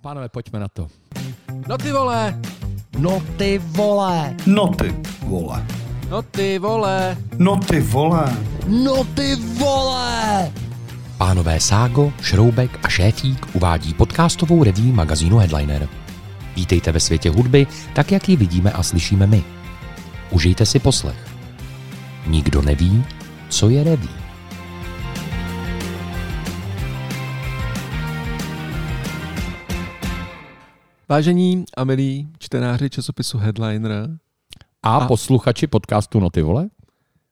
Pánové, pojďme na to. No ty vole! No ty vole! No ty vole. No ty vole! No ty vole. No ty vole! Pánové Ságo, Šroubek a Šéfík uvádí podcastovou review magazínu Headliner. Vítejte ve světě hudby, tak jak ji vidíme a slyšíme my. Užijte si poslech. Nikdo neví, co je review. Vážení a milí čtenáři časopisu Headliner, A, A- posluchači podcastu No ty vole?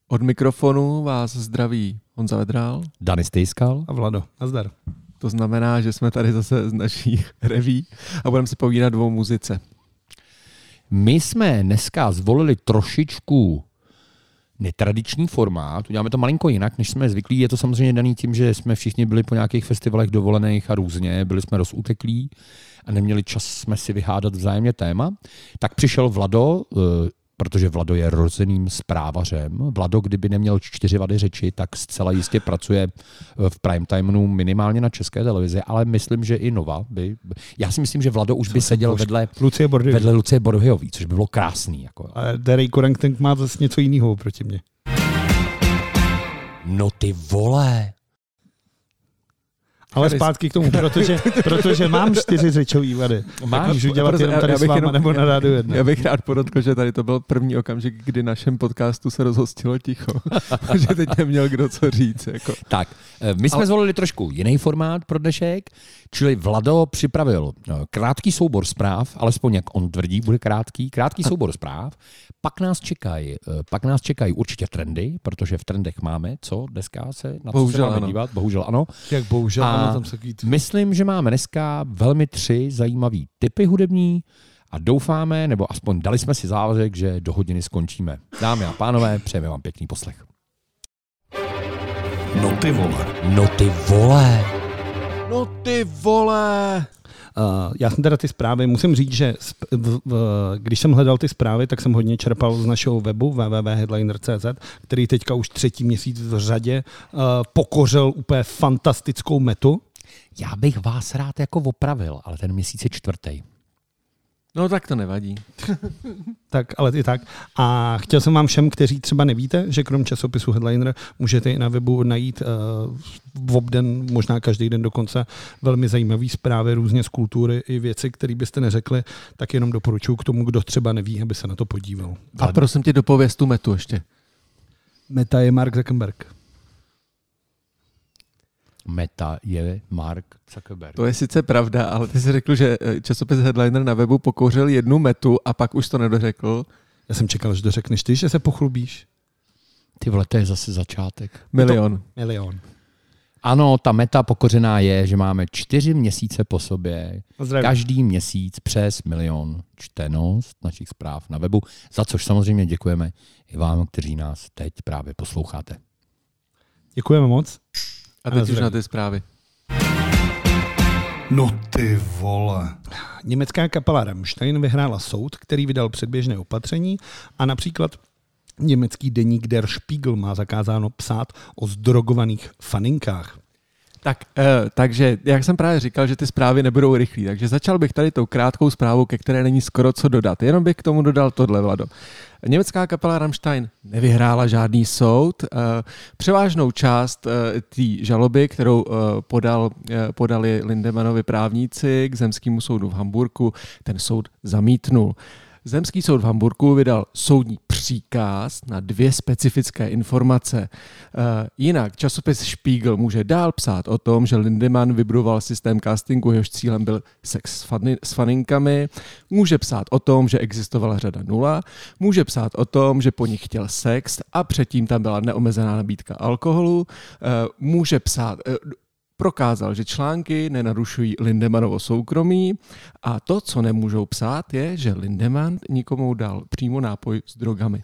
od mikrofonu vás zdraví Honza Vedrál. Dany Stejskal. A Vlado, nazdar. To znamená, že jsme tady zase z naší reví a budeme si povídat o muzice. My jsme dneska zvolili trošičku netradiční formát, uděláme to malinko jinak, než jsme zvyklí. Je to samozřejmě daný tím, že jsme všichni byli po nějakých festivalech dovolených a různě, byli jsme rozuteklí a neměli čas jsme si vyhádat vzájemně téma. Tak přišel Vlado, eh, protože Vlado je rozeným zprávařem. Vlado, kdyby neměl čtyři vady řeči, tak zcela jistě pracuje eh, v prime timeu minimálně na české televizi, ale myslím, že i Nova by... Já si myslím, že Vlado už by seděl vedle, Lucie vedle Lucie Borhyový, což by bylo krásný. Jako. A Derek Korangtank má zase něco jiného proti mě. No ty vole. Ale zpátky k tomu, protože, protože mám čtyři řečový vady. Máš? Tak můžu dělat Proto- jenom já- tady já s bych váma jenom- nebo na rádu jedna. Já bych rád podotkl, že tady to byl první okamžik, kdy našem podcastu se rozhostilo ticho. že teď neměl kdo co říct. Jako. Tak, eh, my jsme Ale- zvolili trošku jiný formát pro dnešek, čili Vlado připravil eh, krátký soubor zpráv, alespoň jak on tvrdí, bude krátký, krátký soubor zpráv. Pak nás čekají, eh, pak nás čekají určitě trendy, protože v trendech máme, co dneska se na co se Bohužel máme ano. dívat, bohužel ano. Jak bohužel, A ano, tam se takový... Myslím, že máme dneska velmi tři zajímavé typy hudební a doufáme, nebo aspoň dali jsme si závazek, že do hodiny skončíme. Dámy a pánové, přejeme vám pěkný poslech. No ty vole. No ty vole. No ty vole! Uh, já jsem teda ty zprávy, musím říct, že když jsem hledal ty zprávy, tak jsem hodně čerpal z našeho webu www.headliner.cz, který teďka už třetí měsíc v řadě uh, pokořil úplně fantastickou metu. Já bych vás rád jako opravil, ale ten měsíc je čtvrtý. No tak to nevadí. Tak, ale i tak. A chtěl jsem vám všem, kteří třeba nevíte, že krom časopisu Headliner můžete i na webu najít uh, v obden, možná každý den dokonce, velmi zajímavé zprávy různě z kultury i věci, které byste neřekli, tak jenom doporučuji k tomu, kdo třeba neví, aby se na to podíval. A prosím tě, dopověz tu metu ještě. Meta je Mark Zuckerberg. Meta je Mark Zuckerberg. To je sice pravda, ale ty jsi řekl, že eh, časopis Headliner na webu pokouřil jednu metu a pak už to nedořekl. Já jsem čekal, že to řekneš ty, že se pochlubíš. Ty vole, to je zase začátek. Milion. Milion. Ano, ta meta pokořená je, že máme čtyři měsíce po sobě, Zdravím. každý měsíc přes milion čtenost našich zpráv na webu, za což samozřejmě děkujeme i vám, kteří nás teď právě posloucháte. Děkujeme moc. A teď už na ty zprávy. No ty vole. Německá kapela Rammstein vyhrála soud, který vydal předběžné opatření a například německý deník Der Spiegel má zakázáno psát o zdrogovaných faninkách. Tak, eh, takže, jak jsem právě říkal, že ty zprávy nebudou rychlé, takže začal bych tady tou krátkou zprávou, ke které není skoro co dodat. Jenom bych k tomu dodal tohle, Vlado. Německá kapela Rammstein nevyhrála žádný soud. Eh, Převážnou část eh, té žaloby, kterou podal, podali Lindemanovi právníci k zemskému soudu v Hamburku, ten soud zamítnul. Zemský soud v Hamburku vydal soudní příkaz na dvě specifické informace. Eh, Jinak časopis Spiegel může dál psát o tom, že Lindemann vybudoval systém castingu, jehož cílem byl sex s, s faninkami. Může psát o tom, že existovala řada nula. Může psát o tom, že po nich chtěl sex a předtím tam byla neomezená nabídka alkoholu. Eh, Může psát, eh, prokázal, že články nenarušují Lindemanovo soukromí a to, co nemůžou psát, je, že Lindemann nikomu dal přímo nápoj s drogami.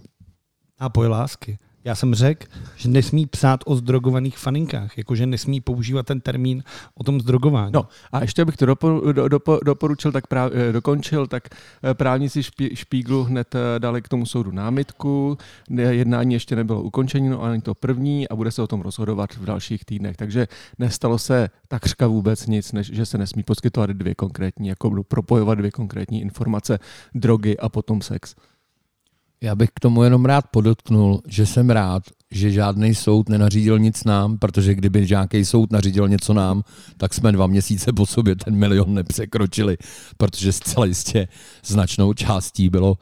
Nápoj lásky. Já jsem řekl, že nesmí psát o zdrogovaných faninkách, jakože nesmí používat ten termín o tom zdrogování. No a ještě bych to dopo, do, dopo, doporučil, tak práv, eh, dokončil, tak eh, právníci špí, Špíglu hned eh, dali k tomu soudu námitku, jednání ještě nebylo ukončeno, ani to první a bude se o tom rozhodovat v dalších týdnech. Takže nestalo se takřka vůbec nic, než že se nesmí poskytovat dvě konkrétní, jako propojovat dvě konkrétní informace, drogy a potom sex. Já bych k tomu jenom rád podotknul, že jsem rád, že žádný soud nenařídil nic nám, protože kdyby nějaký soud nařídil něco nám, tak jsme dva měsíce po sobě ten milion nepřekročili, protože zcela jistě značnou částí bylo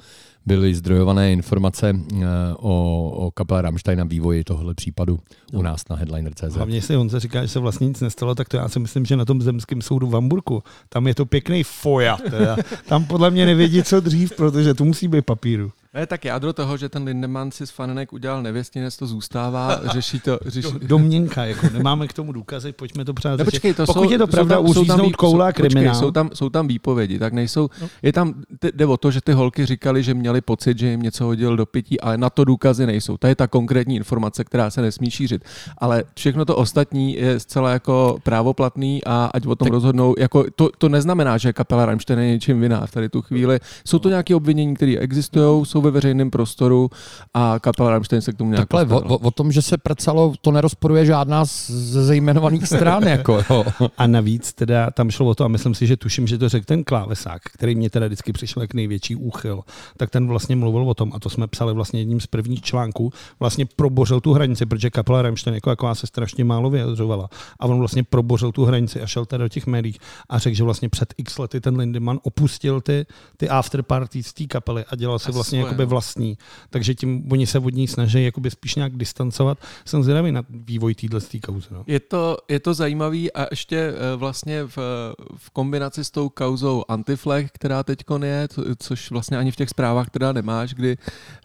byly zdrojované informace eh, o, o kapele Rammstein a vývoji tohle případu u nás na Headliner.cz. Hlavně jestli Honza říká, že se vlastně nic nestalo, tak to já si myslím, že na tom zemském soudu v Hamburku, tam je to pěkný foja. Teda. Tam podle mě nevědí, co dřív, protože tu musí být papíru. Ne, tak jádro toho, že ten Lindemann si s Fanenek udělal nevěstinec, to zůstává, řeší to... Řeší... Domněnka, jako nemáme k tomu důkazy, pojďme to přát. Ne, počkej, to Pokud jsou, je to pravda, jsou tam, uříznout jsou tam, koula kriminál. Počkej, jsou, tam, jsou tam výpovědi, tak nejsou... No. Je tam, jde o to, že ty holky říkali, že měli pocit, že jim něco hodil do pití, ale na to důkazy nejsou. To je ta konkrétní informace, která se nesmí šířit. Ale všechno to ostatní je zcela jako právoplatný a ať o tom tak... rozhodnou, jako to, to neznamená, že kapela Rammstein je něčím viná v tady tu chvíli. Jsou to nějaké obvinění, které existují, jsou ve veřejném prostoru a kapela Rammstein se k tomu nějak Takhle, o, o, o, tom, že se prcalo, to nerozporuje žádná ze zejmenovaných stran. jako, jo. A navíc teda tam šlo o to, a myslím si, že tuším, že to řekl ten klávesák, který mě teda vždycky přišel jak největší úchyl, tak ten vlastně mluvil o tom, a to jsme psali vlastně jedním z prvních článků, vlastně probořil tu hranici, protože kapela Rammstein jako jako se strašně málo vyjadřovala. A on vlastně probořil tu hranici a šel teda do těch médií a řekl, že vlastně před x lety ten Lindemann opustil ty, ty after parties z té kapely a dělal si vlastně jakoby vlastní takže tím oni se od ní snaží jakoby spíš nějak distancovat. Jsem zvědavý na vývoj téhle kauzy. No. Je, to, je to zajímavý a ještě eh, vlastně v, v kombinaci s tou kauzou Antiflag, která teď je, což vlastně ani v těch zprávách teda nemáš, kdy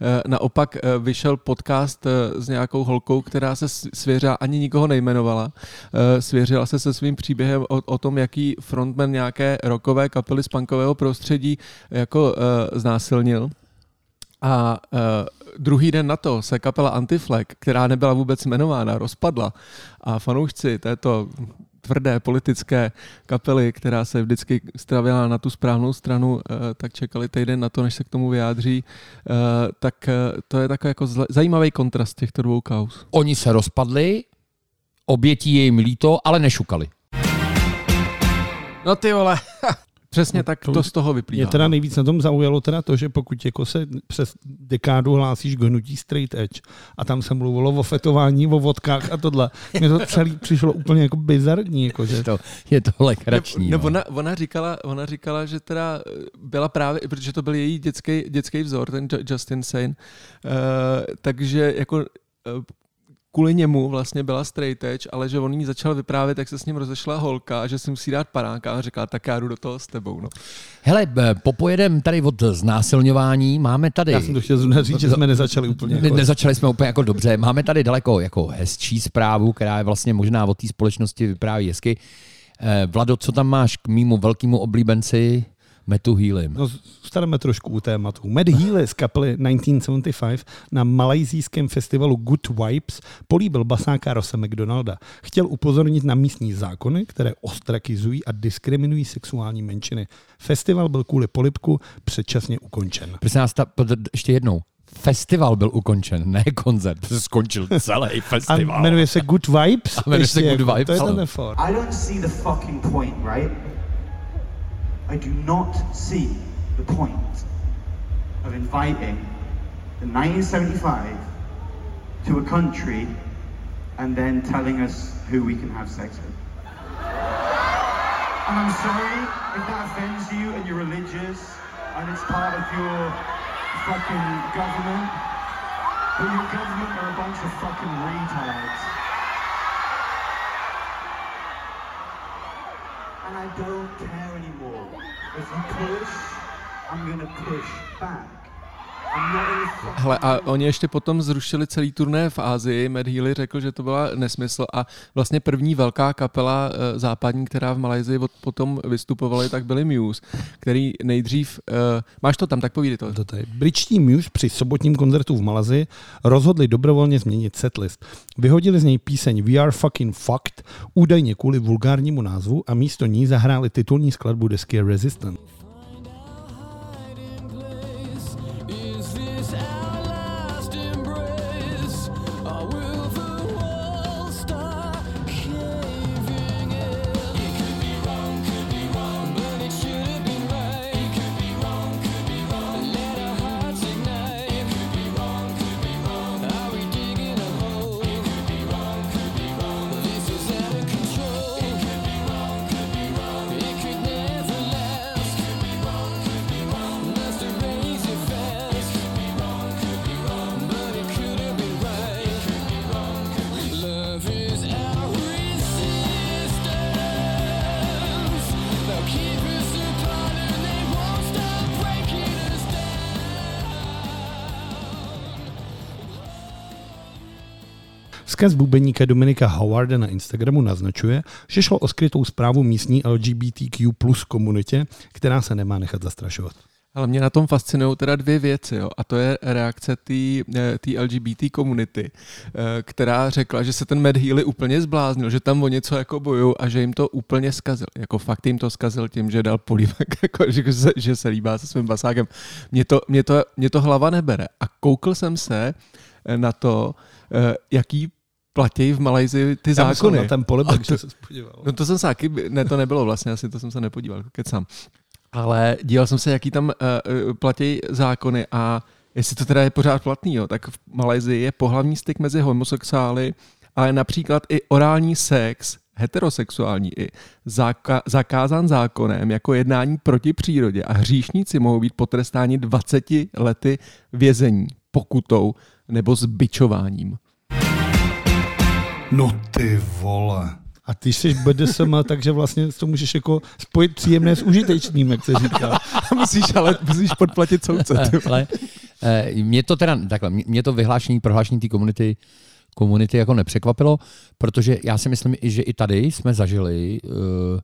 eh, naopak eh, vyšel podcast s nějakou holkou, která se svěřila, ani nikoho nejmenovala, svěřila se se svým příběhem o, o tom, jaký frontman nějaké rokové kapely z punkového prostředí jako znásilnil a uh, druhý den na to se kapela Antiflag, která nebyla vůbec jmenována, rozpadla a fanoušci této tvrdé politické kapely, která se vždycky stravila na tu správnou stranu, uh, tak čekali týden na to, než se k tomu vyjádří. Uh, tak uh, to je takový jako zajímavý kontrast těchto dvou kaus. Oni se rozpadli, obětí je jim líto, ale nešukali. No ty vole, Přesně no, tak to, to z toho vyplývá. Mě teda nejvíc na tom zaujalo teda to, že pokud jako se přes dekádu hlásíš k hnutí straight edge a tam se mluvilo o fetování, o vodkách a tohle, mně to celý přišlo úplně jako bizarní. Jako, že... to, je to legrační. Nebo no. ona, ona, říkala, ona říkala, že teda byla právě, protože to byl její dětský, dětský vzor, ten Justin Sane, uh, takže jako uh, kvůli němu vlastně byla straight edge, ale že on jí začal vyprávět, jak se s ním rozešla holka a že si musí dát panáka a řekla, tak já jdu do toho s tebou. No. Hele, popojedem tady od znásilňování, máme tady... Já jsem to chtěl říct, že jsme nezačali úplně. Ne, jako... Nezačali jsme úplně jako dobře. Máme tady daleko jako hezčí zprávu, která je vlastně možná od té společnosti vypráví hezky. Eh, Vlado, co tam máš k mýmu velkému oblíbenci Metu Healym. No, zůstaneme trošku u tématu. Matt Healy z kapely 1975 na malajzijském festivalu Good Vibes políbil basáka Rose McDonalda. Chtěl upozornit na místní zákony, které ostrakizují a diskriminují sexuální menšiny. Festival byl kvůli polipku předčasně ukončen. Prosím nás, ta, ještě jednou. Festival byl ukončen, ne koncert. Skončil celý festival. A jmenuje se Good Vibes? A jmenuje se Good Vibes. To je ten I don't see the fucking point, right? I do not see the point of inviting the 1975 to a country and then telling us who we can have sex with. And I'm sorry if that offends you and you're religious and it's part of your fucking government, but your government are a bunch of fucking retards. And I don't care anymore. If you push, I'm gonna push back. Hele, a oni ještě potom zrušili celý turné v Ázii. Matt Healy řekl, že to byla nesmysl a vlastně první velká kapela uh, západní, která v Malajzii potom vystupovali, tak byli Muse, který nejdřív... Uh, máš to tam, tak povídej to. to tady. Britští Muse při sobotním koncertu v Malajzii rozhodli dobrovolně změnit setlist. Vyhodili z něj píseň We Are Fucking Fucked, údajně kvůli vulgárnímu názvu a místo ní zahráli titulní skladbu desky Resistance. Vzkaz bubeníka Dominika Howarda na Instagramu naznačuje, že šlo o skrytou zprávu místní LGBTQ plus komunitě, která se nemá nechat zastrašovat. Ale mě na tom fascinují teda dvě věci, jo. a to je reakce té LGBT komunity, eh, která řekla, že se ten Mad Healy úplně zbláznil, že tam o něco jako bojují a že jim to úplně zkazil. Jako fakt jim to zkazil tím, že dal polívek, jako, že, se, že se líbá se svým basákem. Mě to, mě, to, mě to hlava nebere. A koukl jsem se eh, na to, eh, jaký platí v Malajzi ty Já zákony. na ten polibek, to, že se spodíval. No to jsem se taky, ne to nebylo vlastně, asi to jsem se nepodíval, kecám. Ale díval jsem se, jaký tam uh, platí zákony a jestli to teda je pořád platný, jo, tak v Malajzi je pohlavní styk mezi homosexuály, ale například i orální sex, heterosexuální i zaka- zakázán zákonem jako jednání proti přírodě a hříšníci mohou být potrestáni 20 lety vězení, pokutou nebo zbičováním. No ty vole. A ty jsi BDSM, takže vlastně to můžeš jako spojit příjemné s užitečným, jak se říká. musíš ale musíš podplatit soudce. ale eh, mě to teda, takhle, mě to vyhlášení, prohlášení té komunity komunity jako nepřekvapilo, protože já si myslím, že i tady jsme zažili uh, Eh,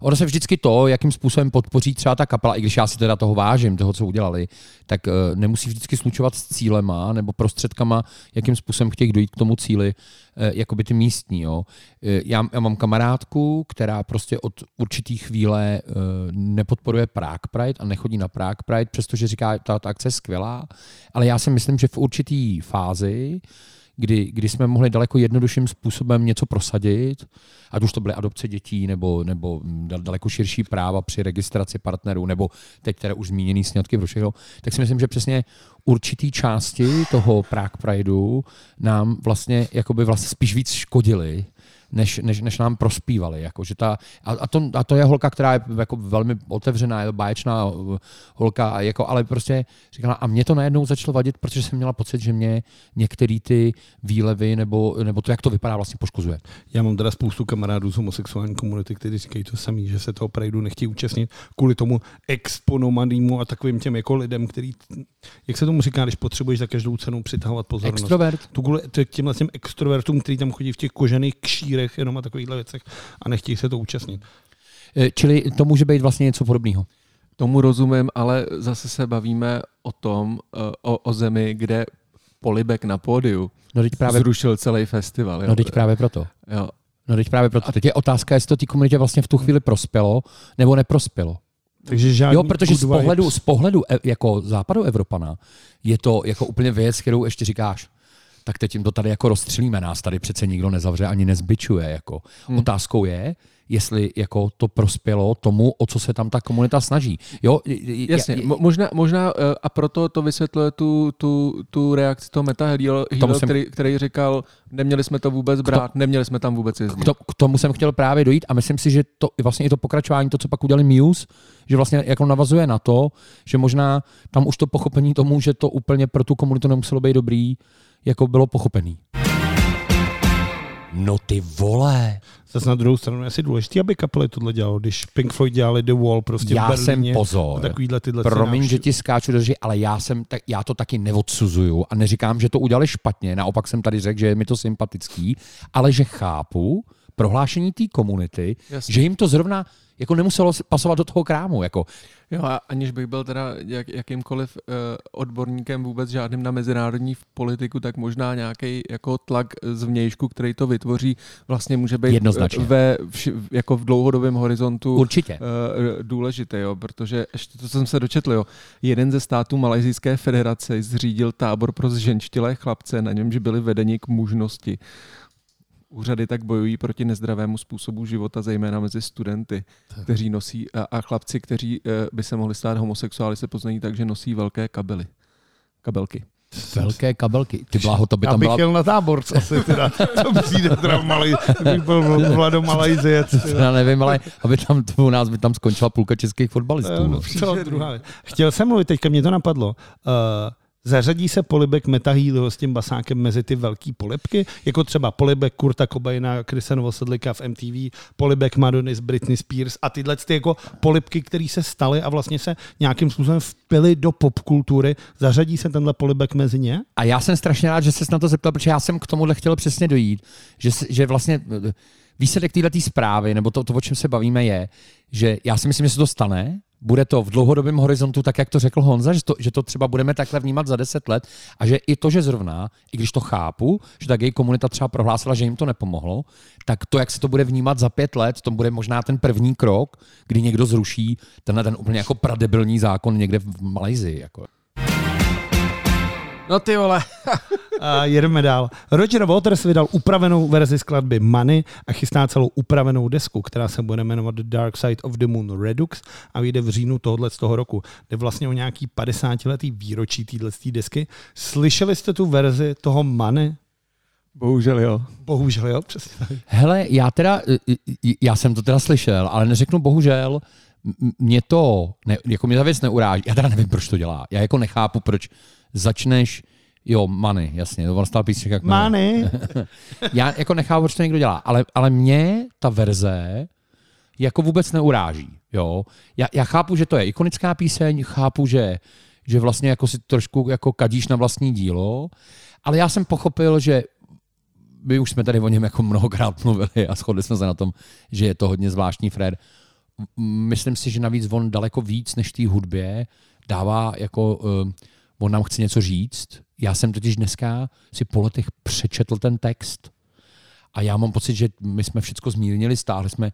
ono se vždycky to, jakým způsobem podpoří třeba ta kapela, i když já si teda toho vážím, toho, co udělali, tak eh, nemusí vždycky slučovat s cílema nebo prostředkama, jakým způsobem chtějí dojít k tomu cíli, eh, jako by ty místní. Jo. Já, já mám kamarádku, která prostě od určitý chvíle nepodporuje Prague Pride a nechodí na Prague Pride, přestože říká, ta, ta akce je skvělá, ale já si myslím, že v určitý fázi kdy, kdy jsme mohli daleko jednodušším způsobem něco prosadit, ať už to byly adopce dětí nebo, nebo daleko širší práva při registraci partnerů, nebo teď které už zmíněný sňatky pro všechno, tak si myslím, že přesně určitý části toho Prague Prideu nám vlastně, jakoby vlastně spíš víc škodili, než, než, než nám prospívali. Jako, že ta, a, a, to, a to je holka, která je jako velmi otevřená, je báječná holka, jako, ale prostě říkala, a mě to najednou začalo vadit, protože jsem měla pocit, že mě některé ty výlevy nebo, nebo to, jak to vypadá, vlastně poškozuje. Já mám teda spoustu kamarádů z homosexuální komunity, kteří říkají to samý, že se toho prajdu nechtějí účastnit kvůli tomu exponovanému a takovým těm jako lidem, který, jak se tomu říká, když potřebuješ za každou cenu přitahovat pozornost. Extrovert. Tu kvůli těmhle těm extrovertům, který tam chodí v těch kožených kšírech, hrách jenom a takovýchhle věcech a nechtějí se to účastnit. E, čili to může být vlastně něco podobného. Tomu rozumím, ale zase se bavíme o tom, e, o, o zemi, kde polibek na pódiu no, teď právě, zrušil celý festival. Jo. No teď právě proto. Jo. No teď právě proto. Teď je otázka, jestli to té komunitě vlastně v tu chvíli prospělo nebo neprospělo. Takže žádný jo, protože z pohledu, z pohledu e, jako západu Evropana je to jako úplně věc, kterou ještě říkáš, tak teď jim to tady jako rozstřelíme. Nás tady přece nikdo nezavře ani nezbyčuje. Jako. Hmm. Otázkou je, jestli jako to prospělo tomu, o co se tam ta komunita snaží. Jo, Jasně, je, možná, možná eh, a proto to vysvětluje tu, tu, tu reakci toho Meta Hero, jsem, který, který říkal, neměli jsme to vůbec brát, to, neměli jsme tam vůbec jezdit. K, to, k tomu jsem chtěl právě dojít a myslím si, že to vlastně i to pokračování, to, co pak udělali Muse, že vlastně jako navazuje na to, že možná tam už to pochopení tomu, že to úplně pro tu komunitu nemuselo být dobrý, jako bylo pochopený. No ty vole. Zase na druhou stranu je asi důležité, aby kapely tohle dělalo, když Pink Floyd dělali The Wall prostě já v Berlíně. jsem pozor. Takovýhle tyhle Promiň, návštěvy. že ti skáču do řeči, ale já, jsem, tak, já to taky neodsuzuju a neříkám, že to udělali špatně. Naopak jsem tady řekl, že je mi to sympatický, ale že chápu prohlášení té komunity, Jasně. že jim to zrovna jako nemuselo pasovat do toho krámu. Jako, Jo, a aniž bych byl teda jak, jakýmkoliv uh, odborníkem vůbec žádným na mezinárodní politiku, tak možná nějaký jako tlak z vnějšku, který to vytvoří, vlastně může být Jednoznačně. ve, vši, jako v dlouhodobém horizontu určitě. uh, důležité, jo, protože ještě to, co jsem se dočetl, jo, jeden ze států Malajzijské federace zřídil tábor pro zženštilé chlapce, na němž byli vedeni k mužnosti. Úřady tak bojují proti nezdravému způsobu života, zejména mezi studenty, kteří nosí, a, a chlapci, kteří eh, by se mohli stát homosexuály, se poznají tak, že nosí velké kabely. Kabelky. Velké kabelky. Ty bláho, to by Já tam bych byla... jel na tábor, asi teda, to přijde teda malej, bych byl Vlado Malajzijec. Já nevím, ale aby tam, to u nás by tam skončila půlka českých fotbalistů. no. To druhá. Chtěl jsem mluvit, teďka mě to napadlo. Uh, Zařadí se polibek Metahýliho s tím basákem mezi ty velký polibky, jako třeba polibek Kurta Cobaina, Chrisa Novosedlika v MTV, polibek Madony z Britney Spears a tyhle ty jako polibky, které se staly a vlastně se nějakým způsobem vpily do popkultury. Zařadí se tenhle polibek mezi ně? A já jsem strašně rád, že jsi na to zeptal, protože já jsem k tomuhle chtěl přesně dojít, že, že vlastně eh, výsledek této zprávy, nebo to, to, o čem se bavíme, je, že já si myslím, že se to stane, bude to v dlouhodobém horizontu, tak jak to řekl Honza, že to, že to třeba budeme takhle vnímat za deset let a že i to, že zrovna, i když to chápu, že ta gay komunita třeba prohlásila, že jim to nepomohlo, tak to, jak se to bude vnímat za pět let, to bude možná ten první krok, kdy někdo zruší tenhle ten úplně jako pradebilní zákon někde v Malajzii. Jako. No ty vole. A jedeme dál. Roger Waters vydal upravenou verzi skladby Money a chystá celou upravenou desku, která se bude jmenovat The Dark Side of the Moon Redux a vyjde v říjnu tohohle z toho roku. Jde vlastně o nějaký 50-letý výročí téhle desky. Slyšeli jste tu verzi toho Money? Bohužel jo. Bohužel, jo, přesně tak. Hele, já teda, já jsem to teda slyšel, ale neřeknu bohužel, mě to, ne, jako mě ta věc neuráží. Já teda nevím, proč to dělá. Já jako nechápu, proč začneš, jo, money, jasně, to stál písnička jak Money. Money. Já jako nechápu, proč to někdo dělá, ale, ale mě ta verze jako vůbec neuráží. Jo? Já, já chápu, že to je ikonická píseň, chápu, že, že vlastně jako si trošku jako kadíš na vlastní dílo, ale já jsem pochopil, že my už jsme tady o něm jako mnohokrát mluvili a shodli jsme se na tom, že je to hodně zvláštní Fred. Myslím si, že navíc on daleko víc než té hudbě dává jako, uh, on nám chce něco říct. Já jsem totiž dneska si po letech přečetl ten text a já mám pocit, že my jsme všechno zmírnili, stáhli jsme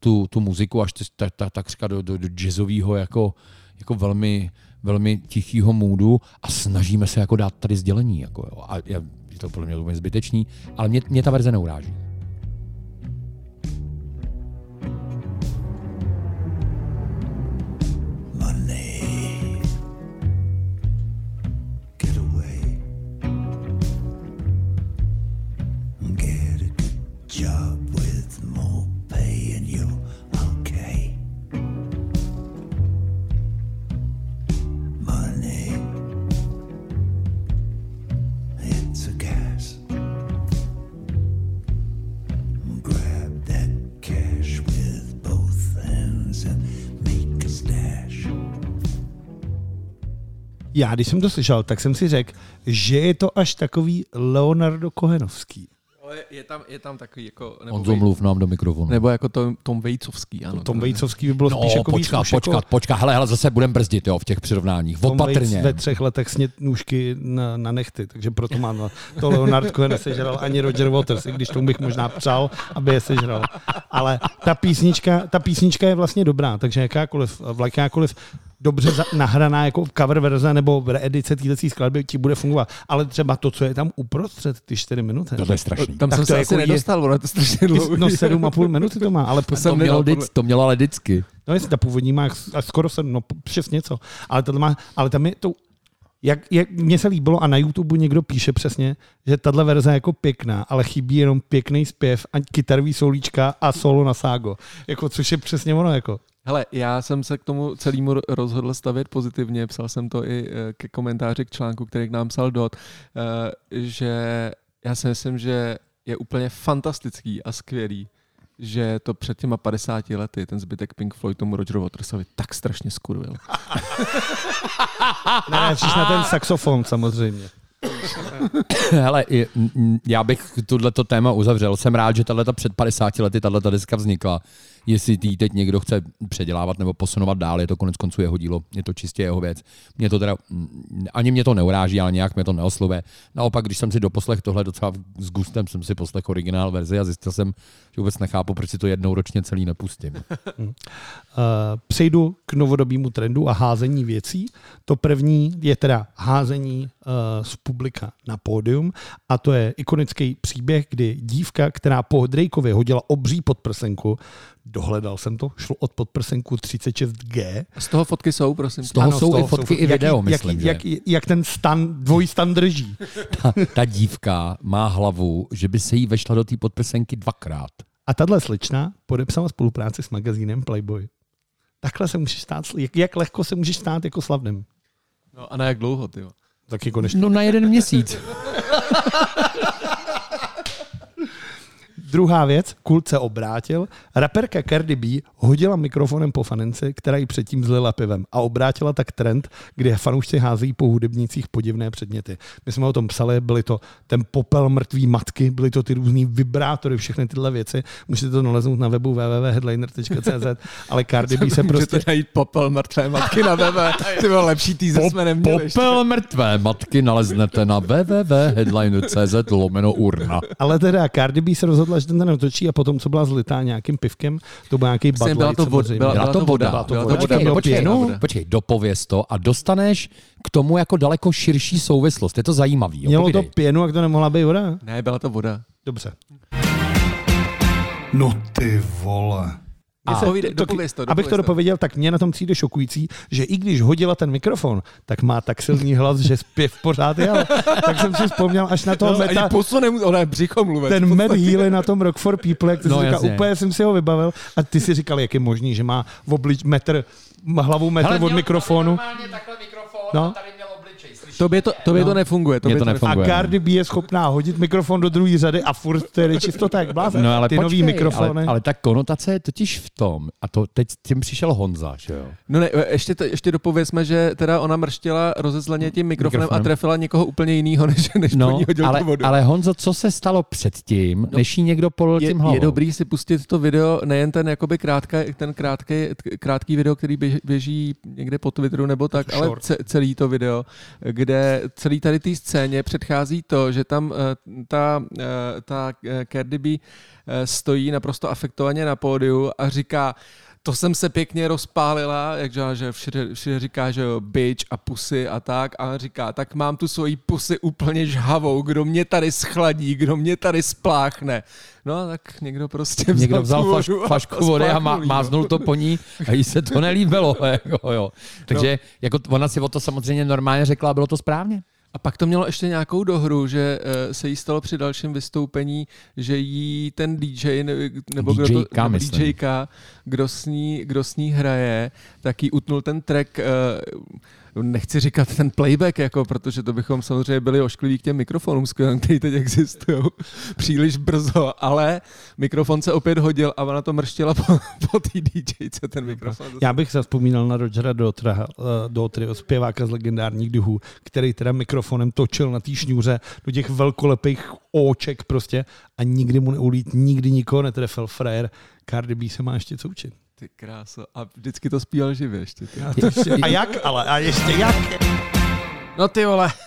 tu, tu muziku až ta, ta, takřka do, do, do jazzového jako, jako velmi, velmi tichého můdu a snažíme se jako dát tady sdělení. Jako, jo. A je to podle mě úplně zbytečný, ale mě, mě ta verze neuráží. Já, když jsem to slyšel, tak jsem si řekl, že je to až takový Leonardo Kohenovský. Ale je tam, je tam takový jako... Honzo, mluv nám do mikrofonu. nebo jako Tom, Tom Vejcovský, ano. Tom Vejcovský by bylo no, spíš jako víc počkat, už počkat, jako počkat, hele, hele, zase budem brzdit, jo, v těch přirovnáních. Tom Waits Opatrně. ve třech letech snět nůžky na, na nechty, takže proto má na to Leonard Cohen nesežral ani Roger Waters, i když tomu bych možná přál, aby je sežral. Ale ta písnička, ta písnička je vlastně dobrá, takže jakákoliv, jakákoliv dobře nahraná jako cover verze nebo reedice této skladby ti bude fungovat. Ale třeba to, co je tam uprostřed, ty čtyři minuty. To je strašný. Tam Tak jsem to se je asi jako je- nedostal, ono je to strašně dlouhý. No sedm a půl minuty to má, ale To, jsem mělo, nedal vždycky, podle- to mělo ale vždycky. No jestli ta původní má skoro sedm, no přes něco. Ale, tohle má, ale tam je to, jak, jak mně se líbilo a na YouTube někdo píše přesně, že tahle verze je jako pěkná, ale chybí jenom pěkný zpěv a kytarový solíčka a solo na ságo. Jako, což je přesně ono. Jako. Hele, já jsem se k tomu celému ro- rozhodl stavět pozitivně, psal jsem to i eh, ke komentáři k článku, který k nám psal Dot, eh, že já si myslím, že je úplně fantastický a skvělý, že to před těma 50 lety ten zbytek Pink Floyd tomu Rogeru Watersovi tak strašně skurvil. Ne, na ten saxofon samozřejmě. Hele, já bych tohleto téma uzavřel. Jsem rád, že tato před 50 lety tato deska vznikla. Jestli tý teď někdo chce předělávat nebo posunovat dál, je to konec konců jeho dílo, je to čistě jeho věc. Mě to teda, mm, ani mě to neuráží, ale nějak mě to neosluje. Naopak, když jsem si doposlech tohle docela s gustem, jsem si poslech originál verzi a zjistil jsem, že vůbec nechápu, proč si to jednou ročně celý nepustím. Uh, přejdu k novodobímu trendu a házení věcí. To první je teda házení uh, z publika na pódium a to je ikonický příběh, kdy dívka, která po Drakeovi hodila obří podprsenku, dohledal jsem to, šlo od podprsenku 36G. Z toho fotky jsou, prosím. Z toho Ano, jsou i fotky, i video, jak, myslím, jak, že. jak, jak ten stan, dvojí stan drží. Ta, ta dívka má hlavu, že by se jí vešla do té podprsenky dvakrát. A tahle slečna podepsala spolupráci s magazínem Playboy. Takhle se můžeš stát, jak, jak lehko se můžeš stát jako slavným. No a na jak dlouho, ty? Tak jako než No na jeden měsíc. Druhá věc, kult se obrátil. Raperka Cardi B hodila mikrofonem po fanence, která ji předtím zlila pivem a obrátila tak trend, kdy fanoušci házejí po hudebnících podivné předměty. My jsme o tom psali, byly to ten popel mrtvý matky, byly to ty různý vibrátory, všechny tyhle věci. Můžete to naleznout na webu www.headliner.cz, ale Cardi B se prostě... Můžete najít popel mrtvé matky na webe. Ty bylo lepší teaser jsme neměli. ještě. Popel mrtvé matky naleznete na www.headliner.cz lomeno urna. Ale teda Cardi B se rozhodla, že ten ten otočí a potom, co byla zlitá nějakým pivkem, to byl nějaký Myslím, Bud byla to voda- byla- Byla to voda. byla to voda. Počkej, Počkej, no, počkej, dopověz to a dostaneš k tomu jako daleko širší souvislost. Je to zajímavý. Jo? Mělo to pěnu, jak to nemohla být voda? Ne, byla to voda. Dobře. No ty vole. A Povídej, dopověz to, abych dopověz to to. dopověděl, tak mě na tom přijde šokující, že i když hodila ten mikrofon, tak má tak silný hlas, že zpěv pořád jel. tak jsem si vzpomněl až na toho No, meta, nemůže, ona je břicho mluvit. ten Matt Healy na tom Rock for People, jak ty No, říkal, jasně. úplně jsem si ho vybavil a ty si říkal, jak je možný, že má v oblič metr, hlavu metr od mikrofonu. No. Tobě to, tobě to nefunguje. Tobě Mně to to nefunguje. A Cardi B je schopná hodit mikrofon do druhé řady a furt to je čistota jak blázen. No ale Ty počkej, nový mikrofony. Ale, ale ta konotace je totiž v tom, a to teď s tím přišel Honza, že jo? No ne, ještě, to, ještě dopovězme, že teda ona mrštila rozezleně tím mikrofonem, Mikrofonem. a trefila někoho úplně jiného, než, než No, ale, vodu. ale Honzo, co se stalo předtím, než jí někdo polil je, tím hlavou? je dobrý si pustit to video, nejen ten jakoby krátká, ten krátký, krátký video, který běž, běží někde po Twitteru nebo tak, ale celý to video, kde celý tady té scéně předchází to, že tam eh, ta, eh, ta eh, Cardi B stojí naprosto afektovaně na pódiu a říká, to jsem se pěkně rozpálila, jak že- že všude, všude říká, že jo, bitch a pusy a tak. A říká, tak mám tu svoji pusy úplně žhavou, kdo mě tady schladí, kdo mě tady spláchne. No a tak někdo prostě vzal, Někdo vzal flaš, flašku vody a má, no. máznul to po ní a jí se to nelíbilo. Jako, jo. Takže jako ona si o to samozřejmě normálně řekla a bylo to správně. A pak to mělo ještě nějakou dohru, že eh, se jí stalo při dalším vystoupení, že jí ten DJ, ne- nebo kdo to, DJka, nebo. DJka, kdo s, ní, kdo s ní hraje, tak jí utnul ten track, eh, nechci říkat ten playback, jako, protože to bychom samozřejmě byli oškliví k těm mikrofonům, který teď existují příliš brzo, ale mikrofon se opět hodil a ona to mrštila po, po té DJce, ten mikrofon. Já bych zavzpomínal na Rogera Dotra, uh, Dotry, zpěváka z legendárních duhů, který teda mikrofonem točil na té šňůře do těch velkolepých oček prostě a nikdy mu neulít, nikdy nikoho netrefil frajer. Cardi B se má ještě co učit. Ty kráso. A vždycky to zpíval živě ještě. Ty. A, to ještě, a jak ale? A ještě jak? No ty vole.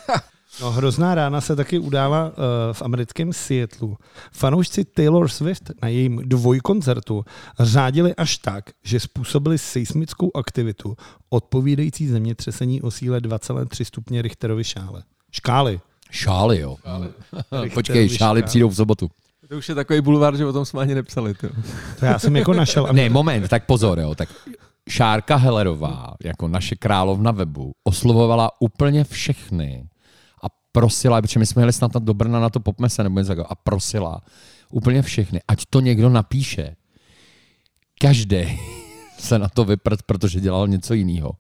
No, hrozná rána se taky udála uh, v americkém Seattlu. Fanoušci Taylor Swift na jejím dvojkoncertu řádili až tak, že způsobili seismickou aktivitu odpovídající zemětřesení o síle 2,3 stupně Richterovy šále. Škály. Šály, jo. Počkej, Richterovy šály přijdou v sobotu. To už je takový bulvár, že o tom jsme ani nepsali. Ty. To já jsem jako našel. Ne, moment, tak pozor, jo. Tak Šárka Hellerová, jako naše královna webu, oslovovala úplně všechny a prosila, protože my jsme jeli snad do Brna na to popmese nebo něco takového, a prosila úplně všechny, ať to někdo napíše. Každý se na to vyprt, protože dělal něco jiného.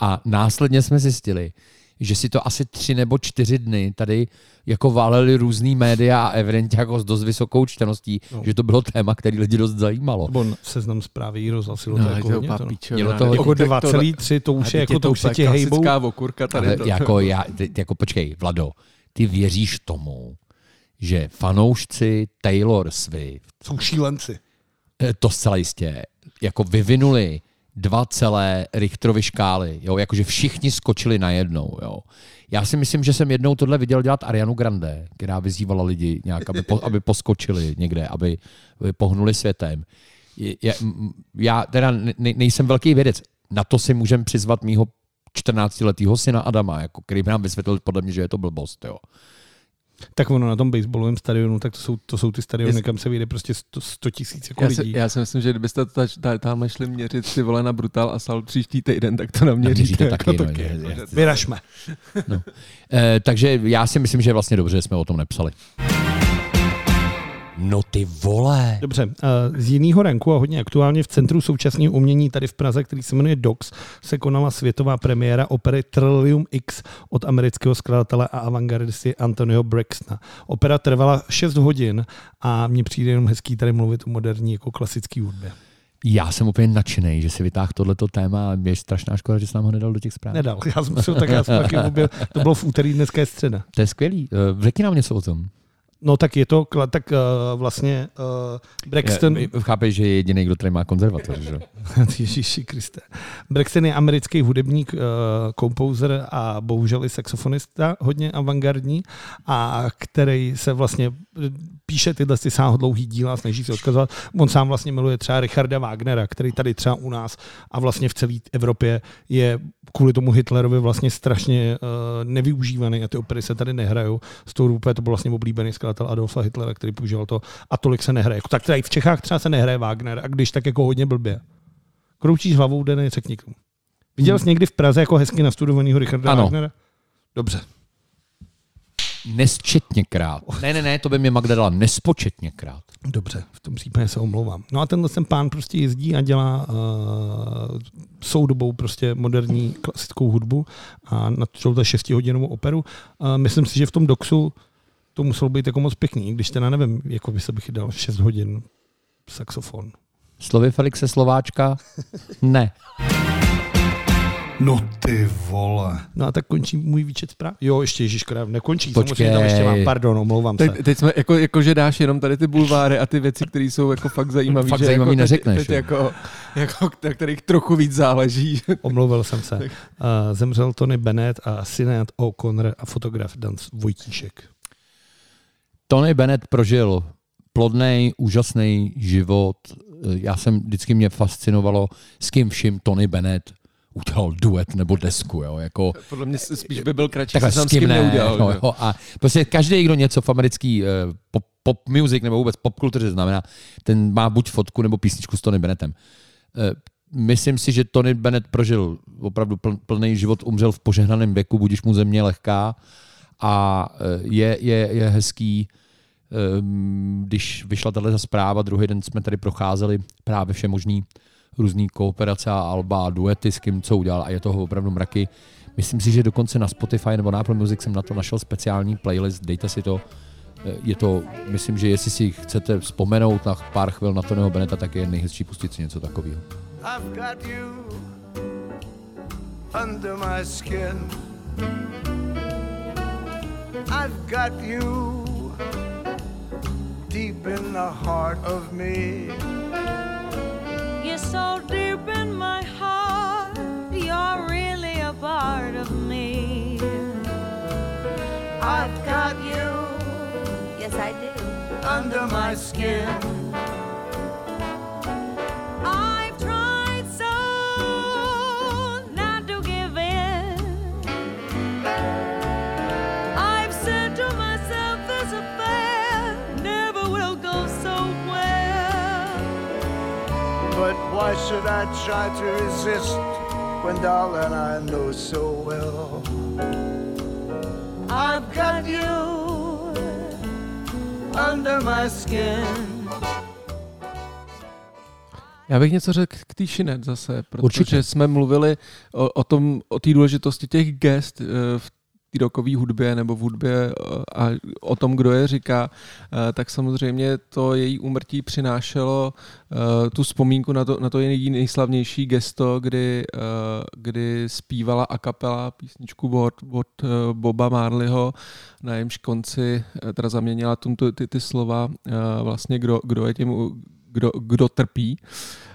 A následně jsme zjistili, že si to asi tři nebo čtyři dny tady jako váleli různý média a evidentně jako s dost vysokou čteností, no. že to bylo téma, který lidi dost zajímalo. Nebo seznam zprávy jí rozhlasilo No, to jako to hodně, to, úplná no. píčovina. Mělo to hodně. Jako Tak to- 2,3, to už je jako to už se ti hejbou. okurka tady. Ale to- jako já, ty, jako počkej, Vlado, ty věříš tomu, že fanoušci Taylor Swift Jsou šílenci. Eh, To zcela jistě. Jako vyvinuli dva celé Richterovy škály, jo? jakože všichni skočili najednou. Jo? Já si myslím, že jsem jednou tohle viděl dělat Arianu Grande, která vyzývala lidi nějak, aby, po, aby poskočili někde, aby, aby pohnuli světem. M- Já teda ne, nejsem velký vědec. Na to si můžeme přizvat mýho 14-letého syna Adama, jako, který by nám vysvětlil podle mě, že je to blbost. Jo. Tak ono na tom baseballovém stadionu, tak to jsou, to jsou ty stadiony, Jest- kam se vyjde prostě 100, 100 tisíc jako Já lidí. si, já si myslím, že kdybyste ta- ta- tamhle šli měřit ty vole na Brutal Assault příští týden, tak to Měříte naměříte. taky, Jako no, taky. jako, je- že- Vyražme. Eh, takže já si myslím, že je vlastně dobře, že jsme o tom nepsali. No ty vole. Dobře, eh, z jiného ranku a hodně aktuálně v Centru současného umění tady v Praze, který se jmenuje DOX, se konala světová premiéra opery Trillium X od amerického skladatele a avantgardisty Antonio Braxtona. Opera trvala 6 hodin a mně přijde jenom hezký tady mluvit o moderní jako klasický hudbě. Já jsem úplně nadšený, že si vytáhl tohleto téma a je strašná škoda, že jsi nám ho nedal do těch zpráv. Nedal, já jsem ho tak já jsem taky objel. To bylo v úterý, dneska je středa. To je skvělý. Eh, Řekni nám něco o tom. No tak je to, tak uh, vlastně uh, Braxton... Je, chápeš, že je jediný, kdo tady má konzervatoř, že? Ježíši Kriste. Braxton je americký hudebník, uh, kompouzer a bohužel i saxofonista, hodně avantgardní, a který se vlastně píše tyhle ty sáhodlouhý díla, snaží se odkazovat. On sám vlastně miluje třeba Richarda Wagnera, který tady třeba u nás a vlastně v celé Evropě je kvůli tomu Hitlerovi vlastně strašně uh, nevyužívaný a ty opery se tady nehrajou. Z toho důvodu to byl vlastně oblíbený skladatel Adolfa Hitlera, který používal to a tolik se nehraje. Tak tady v Čechách třeba se nehraje Wagner a když tak jako hodně blbě. Kroučíš hlavou, Deny, řekni k tomu. Viděl jsi někdy v Praze jako hezky nastudovanýho Richarda Ano. Wagnera? Dobře. Nesčetněkrát. Ne, ne, ne, to by mě Magda dala nespočetněkrát. Dobře, v tom případě se omlouvám. No a tenhle ten pán prostě jezdí a dělá uh, soudobou prostě moderní klasickou hudbu a na to šestihodinovou operu. Uh, myslím si, že v tom doxu to muselo být jako moc pěkný, když teda nevím, jako by se bych dal 6 hodin saxofon. Slovy Felixe Slováčka? Ne. No ty vole. No a tak končí můj výčet zpráv. Jo, ještě Ježíš, nekončí. Počkej. Samozřejmě tam ještě mám, pardon, omlouvám se. Teď, teď jsme, jako, jako, že dáš jenom tady ty bulváry a ty věci, které jsou jako fakt zajímavé. Fakt že zajímavý jako, neřekneš, Teď, teď jako, jako, na kterých trochu víc záleží. Omluvil jsem se. Uh, zemřel Tony Bennett a Sinead O'Connor a fotograf Dan Vojtíšek. Tony Bennett prožil plodný, úžasný život. Já jsem vždycky mě fascinovalo, s kým vším Tony Bennett udělal duet nebo desku. Jo? Jako, Podle mě spíš by byl kratší, takhle se tam s kým ne, neudělal. no, jo, a prostě každý, kdo něco v americký eh, pop, pop music nebo vůbec pop kultuře znamená, ten má buď fotku nebo písničku s Tony Bennettem. Eh, Myslím si, že Tony Bennett prožil opravdu pl- plný život, umřel v požehnaném věku, budíš mu země lehká a eh, je, je, je hezký, ehm, když vyšla tahle zpráva, druhý den jsme tady procházeli právě vše možný různý kooperace a alba a duety s kým co udělal a je toho opravdu mraky. Myslím si, že dokonce na Spotify nebo na Apple Music jsem na to našel speciální playlist, dejte si to. Eh, Je to, myslím, že jestli si chcete vzpomenout na pár chvil na Tonyho Beneta, tak je nejhezčí pustit si něco takového. Under my skin. I've got you deep in the heart of me. You're so deep in my heart, you're really a part of me. I've got you Yes, I do. under my skin. Should I try to resist when, darling, I know so well I've got you under my skin. Já bych něco řekl k té šinet zase, protože Určitě. jsme mluvili o, o tom, o té důležitosti těch gest eh, v rokové hudbě nebo v hudbě eh, a o tom, kdo je říká, eh, tak samozřejmě to její úmrtí přinášelo eh, tu vzpomínku na to, na to její nejslavnější gesto, kdy, kdy zpívala a kapela písničku od, od Boba Marleyho, na jejímž konci teda zaměnila tu- ty, ty slova vlastně, kdo, kdo je tím, kdo, kdo trpí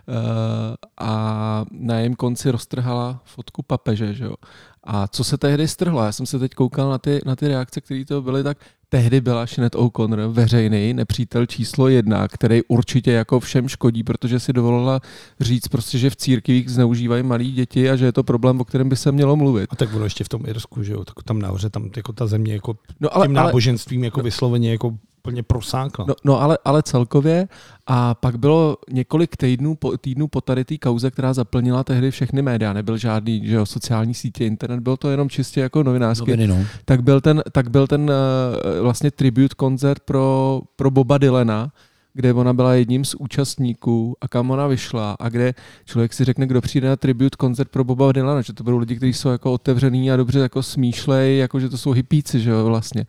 Eh, a na jejím konci roztrhala fotku papeže, že jo. A co se tehdy strhlo? Já jsem se teď koukal na ty, na ty reakce, které to byly, tak tehdy byla Sinead O'Connor veřejný nepřítel číslo jedna, který určitě jako všem škodí, protože si dovolila říct prostě, že v církvích zneužívají malí děti a že je to problém, o kterém by se mělo mluvit. A tak ono ještě v tom Irsku, že jo, tak tam nahoře, tam jako ta země jako No ale, tím ale, náboženstvím jako vysloveně jako plně prosákla. No, no ale, ale celkově a pak bylo několik týdnů po, týdnů po tady té kauze, která zaplnila tehdy všechny média, nebyl žádný že jo, sociální sítě, internet, byl to jenom čistě jako novinářský, Noviny, no. tak byl ten, tak byl ten uh, vlastně tribute koncert pro, pro Boba Dylana, kde ona byla jedním z účastníků a kam ona vyšla a kde člověk si řekne, kdo přijde na tribute koncert pro Boba Dylana, že to budou lidi, kteří jsou jako otevřený a dobře jako smýšlej, jako že to jsou hippíci, že jo, vlastně.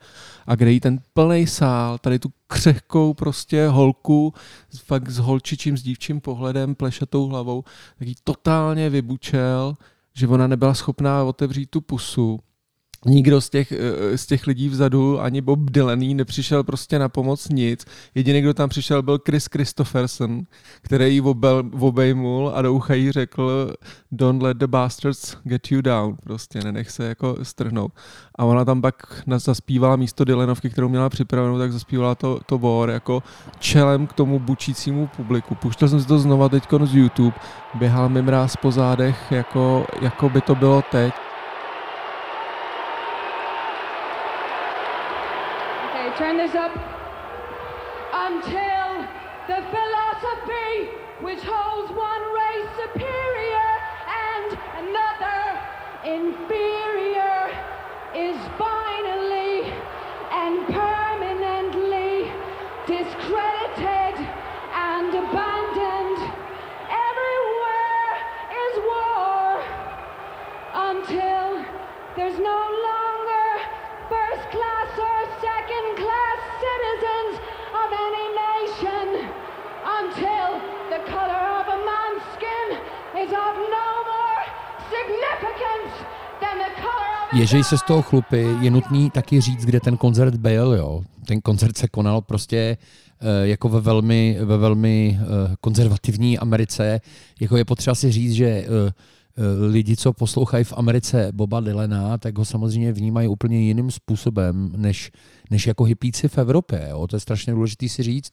A kde jí ten plný sál, tady tu křehkou prostě holku, fakt s holčičím, s dívčím pohledem, plešatou hlavou, tak jí totálně vybučel, že ona nebyla schopná otevřít tu pusu. Nikdo z těch, eh, z těch lidí vzadu, ani Bob Dylan nepřišel prostě na pomoc nic. Jediný, kdo tam přišel, byl Chris Christopherson, který ji obejmul a do ucha jí řekl don't let the bastards get you down, prostě nenech se jako strhnout. A ona tam pak zaspívala místo Dylanovky, kterou měla připravenou, tak zaspívala to, to War jako čelem k tomu bučícímu publiku. Puštěl jsem si to znova teď z YouTube, běhal mi mráz po zádech, jako, jako by to bylo teď. Turn this up. Until the philosophy which holds one race superior and another inferior is finally and the color of a man's skin is of no more significance than the color Ježej se z toho chlupy, je nutný taky říct, kde ten koncert byl. Jo. Ten koncert se konal prostě eh, jako ve velmi, ve velmi eh, konzervativní Americe. Jako je potřeba si říct, že eh, lidi, co poslouchají v Americe Boba Dylana, tak ho samozřejmě vnímají úplně jiným způsobem, než, než jako hippíci v Evropě. Jo. To je strašně důležité si říct.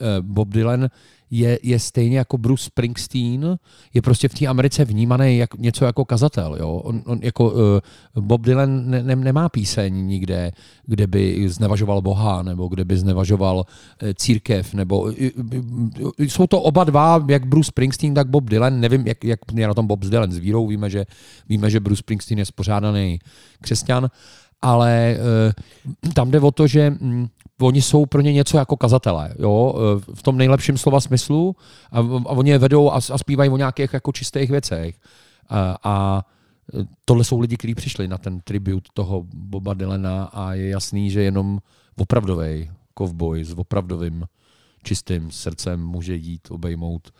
Eh, Bob Dylan je, je stejně jako Bruce Springsteen, je prostě v té Americe vnímaný jak, něco jako kazatel. Jo? On, on jako uh, Bob Dylan ne, ne, nemá píseň nikde, kde by znevažoval Boha, nebo kde by znevažoval uh, církev, nebo jsou to oba dva, jak Bruce Springsteen, tak Bob Dylan. Nevím, jak, jak je na tom Bob Dylan s vírou. Víme, že, víme, že Bruce Springsteen je spořádaný křesťan, ale uh, tam jde o to, že mm, oni jsou pro ně něco jako kazatelé, jo, eh, v tom nejlepším slova smyslu a, a oni je vedou a, a zpívají o nějakých jako čistých věcech. A, a tohle jsou lidi, kteří přišli na ten tribut toho Boba Dylana a je jasný, že jenom opravdový kovboj s opravdovým čistým srdcem může jít obejmout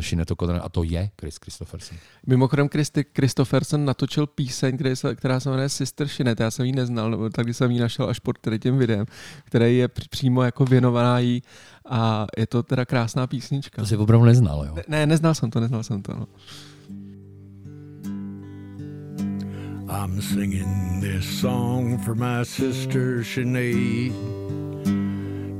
Shineto O'Connor a to je Chris Christopherson. Mimochodem Christy Christopherson natočil píseň, která se, která se jmenuje Sister Shinet. Já jsem ji neznal, nebo tak jsem ji našel až pod tady tím videem, který je přímo jako věnovaná jí a je to teda krásná písnička. To si opravdu neznal, jo? Ne, ne, neznal jsem to, neznal jsem to. No. I'm singing this song for my sister Sinead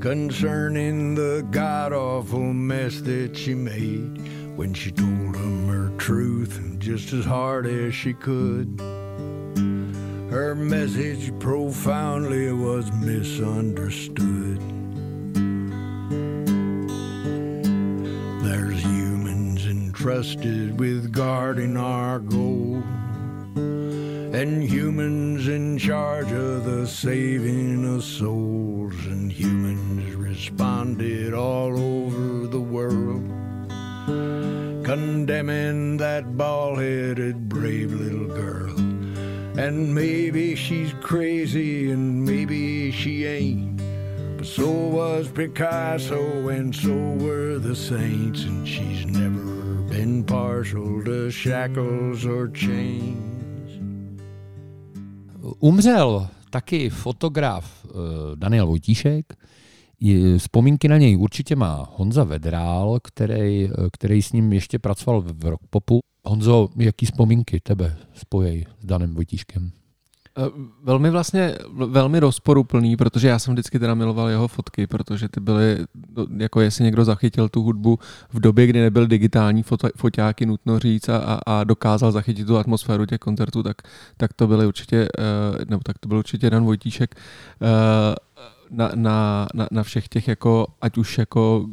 concerning the god awful mess that she made when she told him her truth just as hard as she could. Her message profoundly was misunderstood. There's humans entrusted with guarding our gold and humans in charge of the saving of souls, and humans responded all over the world. condemning that bald headed, brave little girl. And maybe she's crazy and maybe she ain't. But so was Picasso and so were the saints. And she's never been partial to shackles or chains. Umřel taky fotograf eh, Daniel Vojtíšek. Vzpomínky na něj určitě má Honza Vedrál, který, eh, který s ním ještě pracoval v rockpopu. Honzo, jaký vzpomínky tebe spojí s Danem Vojtíškem? Eh, Velmi vlastně, velmi rozporuplný, protože já jsem vždycky teda miloval jeho fotky, protože ty byly, no, jako jestli někdo zachytil tu hudbu v době, kdy nebyl digitální foto, foťáky, nutno říct, a, a, dokázal zachytit tu atmosféru těch koncertů, tak, tak to byly určitě, eh, nebo tak to byl určitě Dan Vojtíšek eh, na, na, na, na všech těch jako, ať už jako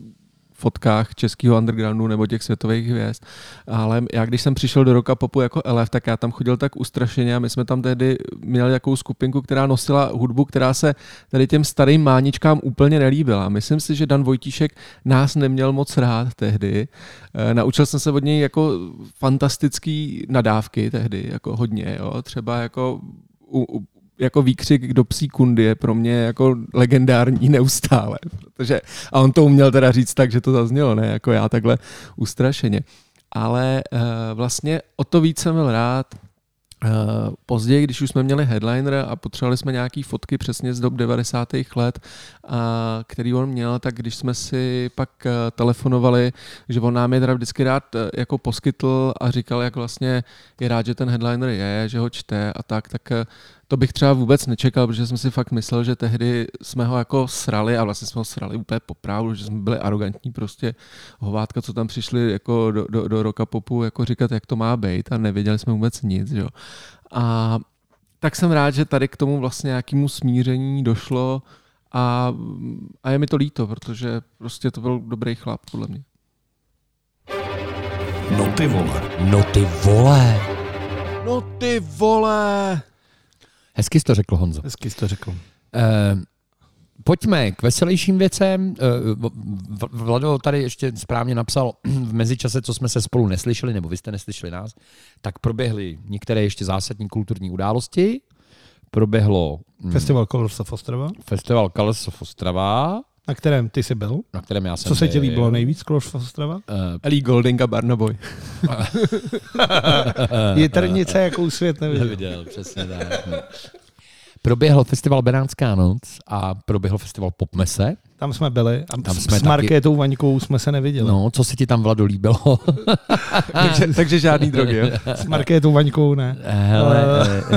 fotkách českého undergroundu nebo těch světových hvězd. Ale já když jsem přišel do roka popu jako elef, tak já tam chodil tak ustrašeně a my jsme tam tehdy měli jakou skupinku, která nosila hudbu, která se tady těm starým máničkám úplně nelíbila. Myslím si, že Dan Vojtíšek nás neměl moc rád tehdy. E, naučil jsem se od něj jako fantastický nadávky tehdy, jako hodně, jo. třeba jako u, u, jako výkřik do psí kundy je pro mě jako legendární neustále, protože, a on to uměl teda říct tak, že to zaznělo, ne jako já takhle ustrašeně. Ale uh, vlastně o to víc jsem byl rád, Uh, později, když už jsme měli headliner a potřebovali jsme nějaký fotky přesně z dob 90. let, uh, který on měl, tak když jsme si pak uh, telefonovali, že on nám je teda vždycky rád jako poskytl a říkal, jak vlastně je rád, že ten headliner je, že ho čte a tak, tak to bych třeba vůbec nečekal, protože jsem si fakt myslel, že tehdy jsme ho jako srali a vlastně jsme ho srali úplně po právu, že jsme byli arrogantní prostě hovátka, co tam přišli jako do, do, do roka popu jako říkat, jak to má být a nevěděli jsme vůbec nic. Jo. A tak jsem rád, že tady k tomu vlastně nějakému smíření došlo a, a je mi to líto, protože prostě to byl dobrý chlap, podle mě. No ty vole. No ty vole. No ty vole! Hezky jsi to řekl, Honzo. Hezky jsi to řekl. Eh, pojďme k veselějším věcem. Eh, Vlado tady ještě správně napsal v mezičase, co jsme se spolu neslyšeli, nebo vy jste neslyšeli nás, tak proběhly některé ještě zásadní kulturní události. Proběhlo mm, Festival Colors of Ostrava, festival Colors of Ostrava, na kterém ty jsi byl. na kterém já jsem Co se ti byl. líbilo nejvíc, Colors of Ostrava? Eh, Ellie Golding a Barnaboy. Je trnice, jakou svět neviděl. Neviděl, přesně tak. Proběhl festival Benátská noc a proběhl festival Popmese. Tam jsme byli a Tam s, jsme s taky- Markétou Vaňkou jsme se neviděli. No, co se ti tam, Vlado, líbilo? takže, takže žádný drogy. jo? S Markétou Vaňkou ne. Hele,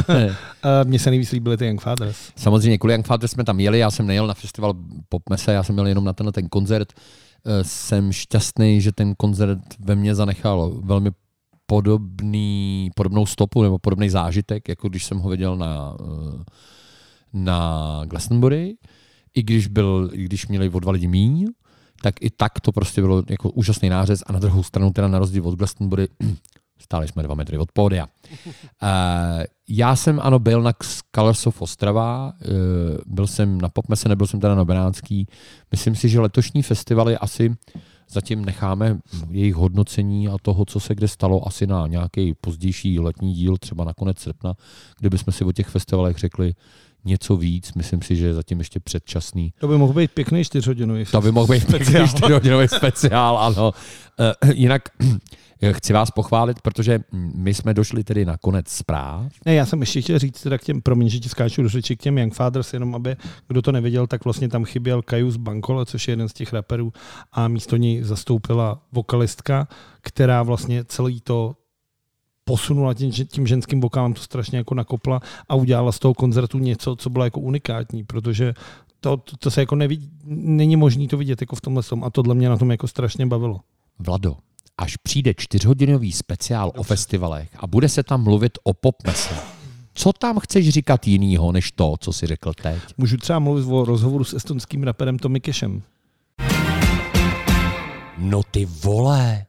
eh, Uh, Mně se nejvíc líbily ty Young Fathers. Samozřejmě, kvůli Young Fathers jsme tam jeli, já jsem nejel na festival Popmese, já jsem měl jenom na tenhle ten koncert. Eh, Jsem šťastný, že ten koncert ve mně zanechal velmi podobný, podobnou stopu nebo podobný zážitek, jako když jsem ho viděl na, eh, na Glastonbury, i když, byl, i když měli o dva lidi míň, tak i tak to prostě bylo jako úžasný nářez a na druhou stranu teda na rozdíl od Glastonbury stáli jsme dva metry od pódia. Uh, já jsem ano byl na Colors of Ostrava, uh, byl jsem na Popmese, nebyl jsem teda na Benátský. Myslím si, že letošní festivaly asi zatím necháme jejich hodnocení a toho, co se kde stalo, asi na nějaký pozdější letní díl, třeba na konec srpna, kde bychom si o těch festivalech řekli něco víc. Myslím si, že je zatím ještě předčasný. To by mohl být pěkný čtyřhodinový To by mohl být speciál. pěkný čtyřhodinový speciál, ano. Eh, Jinak chci vás pochválit, protože my jsme došli tedy na konec zpráv. Ne, já jsem ještě chtěl říct teda k těm, promiň, že ti skáču do řeči, k těm Young Fathers, jenom aby, kdo to nevěděl, tak vlastně tam chyběl Kajus Bankole, což je jeden z těch raperů a místo ní zastoupila vokalistka, která vlastně celý to posunula tím, tím ženským vokálem, to strašně jako nakopla a udělala z toho koncertu něco, co bylo jako unikátní, protože to, to, to se jako nevidí, není možný to vidět jako v tomhle tom a tohle mě na tom jako strašně bavilo. Vlado, až přijde čtyřhodinový speciál o festivalech a bude se tam mluvit o popmese, co tam chceš říkat jinýho, než to, co jsi řekl teď? Můžu třeba mluvit o rozhovoru s estonským raperem Tommy Cashem. No ty vole.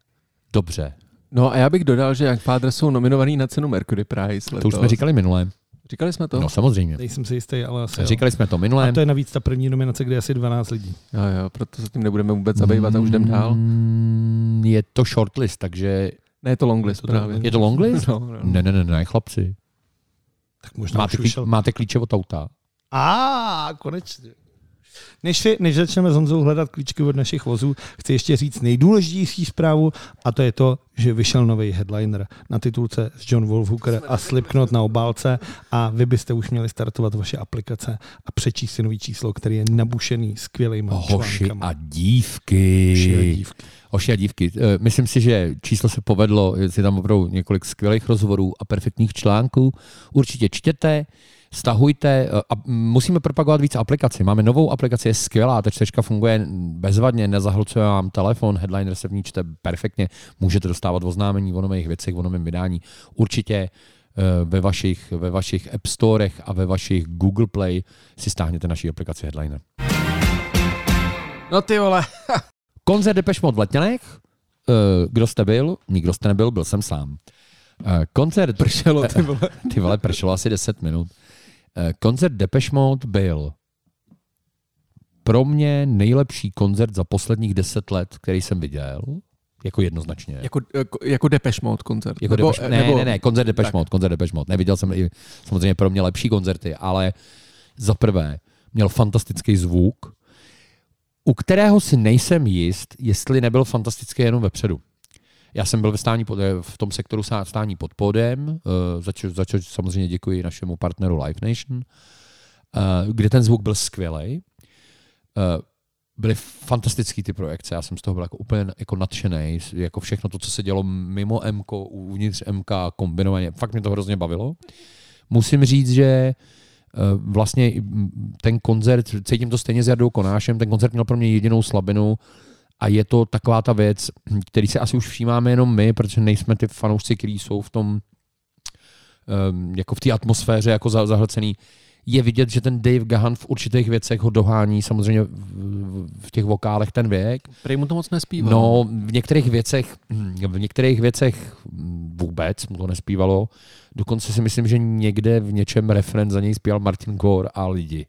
Dobře, No a já bych dodal, že Young Fathers jsou nominovaný na cenu Mercury Prize to letos. už jsme říkali minule. Říkali jsme to? No samozřejmě. Nejsem si jistý, ale asi jo. Říkali jsme to minule. A to je navíc ta první nominace, kde je asi 12 lidí. Jo, jo, proto se tím nebudeme vůbec zabývat a už jdem dál. Mm, Je to shortlist, takže... Ne, je to longlist Je to právě. Je to longlist? No, no. Ne, ne, ne, ne, chlapci. Tak možná Máte, už klí, ušel. máte klíče od auta? A konečně. Než, si, než začneme s Honzou hledat klíčky od našich vozů, chci ještě říct nejdůležitější zprávu a to je to, že vyšel nový headliner na titulce s John Wolfhooker a Slipknot na obálce a vy byste už měli startovat vaše aplikace a přečíst si nový číslo, který je nabušený skvělýma Hoši článkama. a dívky. Hoši a dívky. Hoši a dívky. Eh, Myslím si, že číslo se povedlo, je tam opravdu několik skvělých rozhovorů a perfektních článků. Určitě čtěte, stahujte eh, a musíme propagovat víc aplikací. Máme novou aplikaci, je skvělá, ta čtečka funguje bezvadně, nezahlcuje vám telefon, headliner se v ní čte perfektně, můžete dostávat oznámení o nových věcech, o novém vydání. Určitě eh, ve vašich, ve vašich App Storech a ve vašich Google Play si stáhněte naší aplikaci Headliner. no ty vole. Koncert Depeche Mode v Letňanech. Eh, Kdo jste byl? Nikdo jste nebyl, byl jsem sám. Eh, Koncert... Pršelo, ty vole. Ty vole, pršelo asi 10 minut. Eh, Koncert Depeche Mode byl pro mě nejlepší koncert za posledních 10 let, který jsem viděl. Jako jednoznačně. Jako, jako, jako Depeche Mode koncert. Jako nebo, Depeche, ne, nebo, ne, ne, koncert Depeche tak. Mode, koncert Depeche Mode. Neviděl jsem i samozřejmě pro mě lepší koncerty, ale za prvé měl fantastický zvuk, u kterého si nejsem jist, jestli nebyl fantastický jenom vepředu. Já jsem byl ve stání pod, eh, v tom sektoru stá- stání pod podem, uh, za, čo samozřejmě děkuji našemu partneru Live Nation, uh, kde ten zvuk byl skvělý. Byly fantastický ty projekce, já jsem z toho byl jako úplně jako nadšený, jako všechno to, co se dělo mimo MK, uvnitř MK, kombinovaně, fakt mě to hrozně bavilo. Musím říct, že eh, vlastně i, mm, ten koncert, cítím to stejně s Jardou Konášem, ten koncert měl pro mě jedinou slabinu a je to taková ta věc, který se asi už všímáme jenom my, protože nejsme ty fanoušci, kteří jsou v tom um, jako v té atmosféře jako za- zahlcený, je vidět, že ten Dave Gahan v určitých věcech ho dohání, samozřejmě v, těch vokálech ten věk. Prej mu to moc nespívá. No, v některých věcech, v některých věcech vůbec mu to nespívalo. Dokonce si myslím, že někde v něčem refren za něj zpíval Martin Gore a lidi.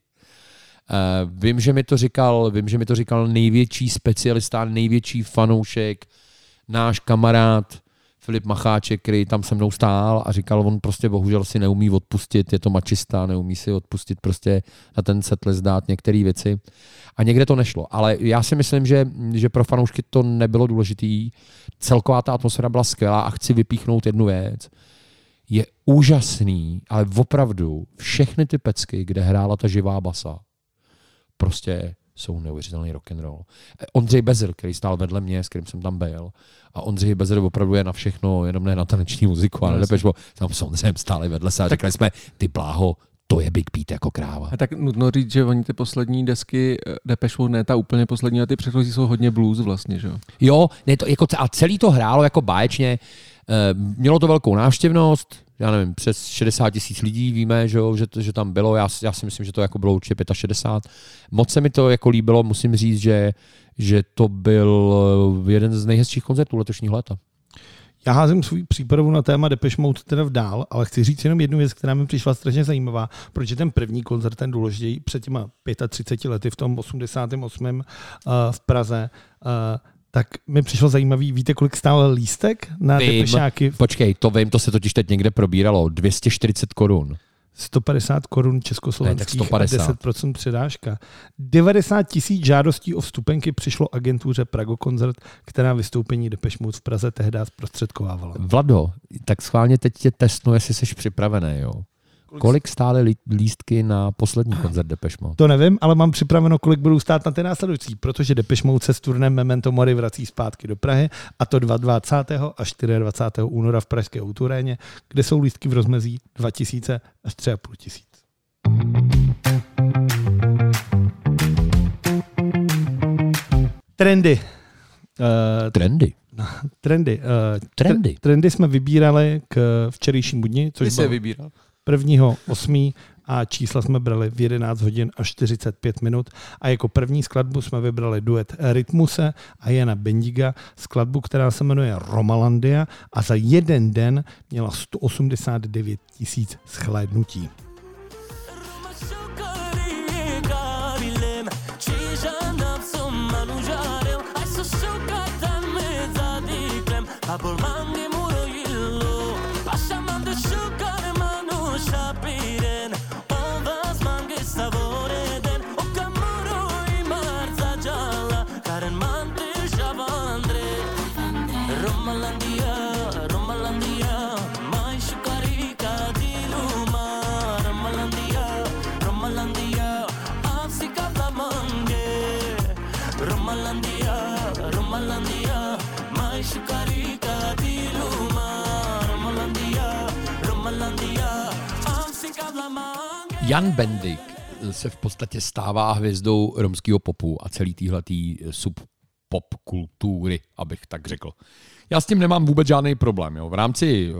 Uh, vím, že mi to říkal, vím, že mi to říkal největší specialista, největší fanoušek, náš kamarád Filip Macháček, který tam se mnou stál a říkal, on prostě bohužel si neumí odpustit, je to mačista, neumí si odpustit prostě na ten setlist dát některé věci. A někde to nešlo. Ale já si myslím, že, že pro fanoušky to nebylo důležitý. Celková ta atmosféra byla skvělá a chci vypíchnout jednu věc. Je úžasný, ale opravdu všechny ty pecky, kde hrála ta živá basa, prostě jsou neuvěřitelný rock and roll. Eh, Ondřej Bezer, který stál vedle mě, s kterým jsem tam byl, a Ondřej Bezer opravdu je na všechno, jenom ne na taneční muziku, ale nepešlo. Tam s Ondřejem stáli vedle se a říkali jsme, ty bláho, to je Big Pete jako kráva. A tak nutno říct, že oni ty poslední desky eh, Depeche Mode, ne ta úplně poslední, ale ty předchozí jsou hodně blues vlastně, že jo? Jo, ne, to, jako, a celý to hrálo jako báječně. Eh, Mělo to velkou návštěvnost, já nevím, přes 60 tisíc lidí víme, že, že, to, že tam bylo, já, já si myslím, že to jako bylo určitě 65. Moc se mi to jako líbilo, musím říct, že, že to byl eh, jeden z nejhezčích koncertů letošního léta. Já házím svůj přípravu na téma Depeche Mode teda dál, ale chci říct jenom jednu věc, která mi přišla strašně zajímavá, protože ten první koncert, ten důležitý, před těma 35 lety v tom 88. uh, v Praze, uh, tak mi přišlo zajímavý, víte, kolik stál lístek na Vím. Depešáky? Počkej, to vím, to se totiž teď někde probíralo. 240 korun. 150 korun Ne, československých 150. a 10% předáška. 90 tisíc žádostí o vstupenky přišlo agentuře Prago Koncert, která vystoupení Depeche Mode v Praze tehdy zprostředkovávala. Vlado, tak schválně teď tě testnu, jestli jsi připravený, jo. Kolik stály lí- lístky na poslední koncert Depeche Mode? To nevím, ale mám připraveno, kolik budou stát na ty následující, protože Depeche Mode se s turnem Memento Mori vrací zpátky do Prahy a to 22. a 24. února v Pražské Outuréně, kde jsou lístky v rozmezí 2000 až 3500 tisíc. Trendy. Uh, Trendy. trendy. Uh, Trendy. trendy jsme vybírali k včerejšímu dni, Ty což jsi je bylo vybíral. Prvního osmí a čísla jsme brali v 11 hodin a 45 minut a jako první skladbu jsme vybrali duet Rytmuse a Jana Bendiga, skladbu, která se jmenuje Romalandia a za jeden den měla 189 tisíc shlédnutí. Jan Bendik se v podstatě stává hvězdou romského popu a celý týhletý subpop kultury, abych tak řekl. Já s tím nemám vůbec žádný problém. Jo. V rámci eh,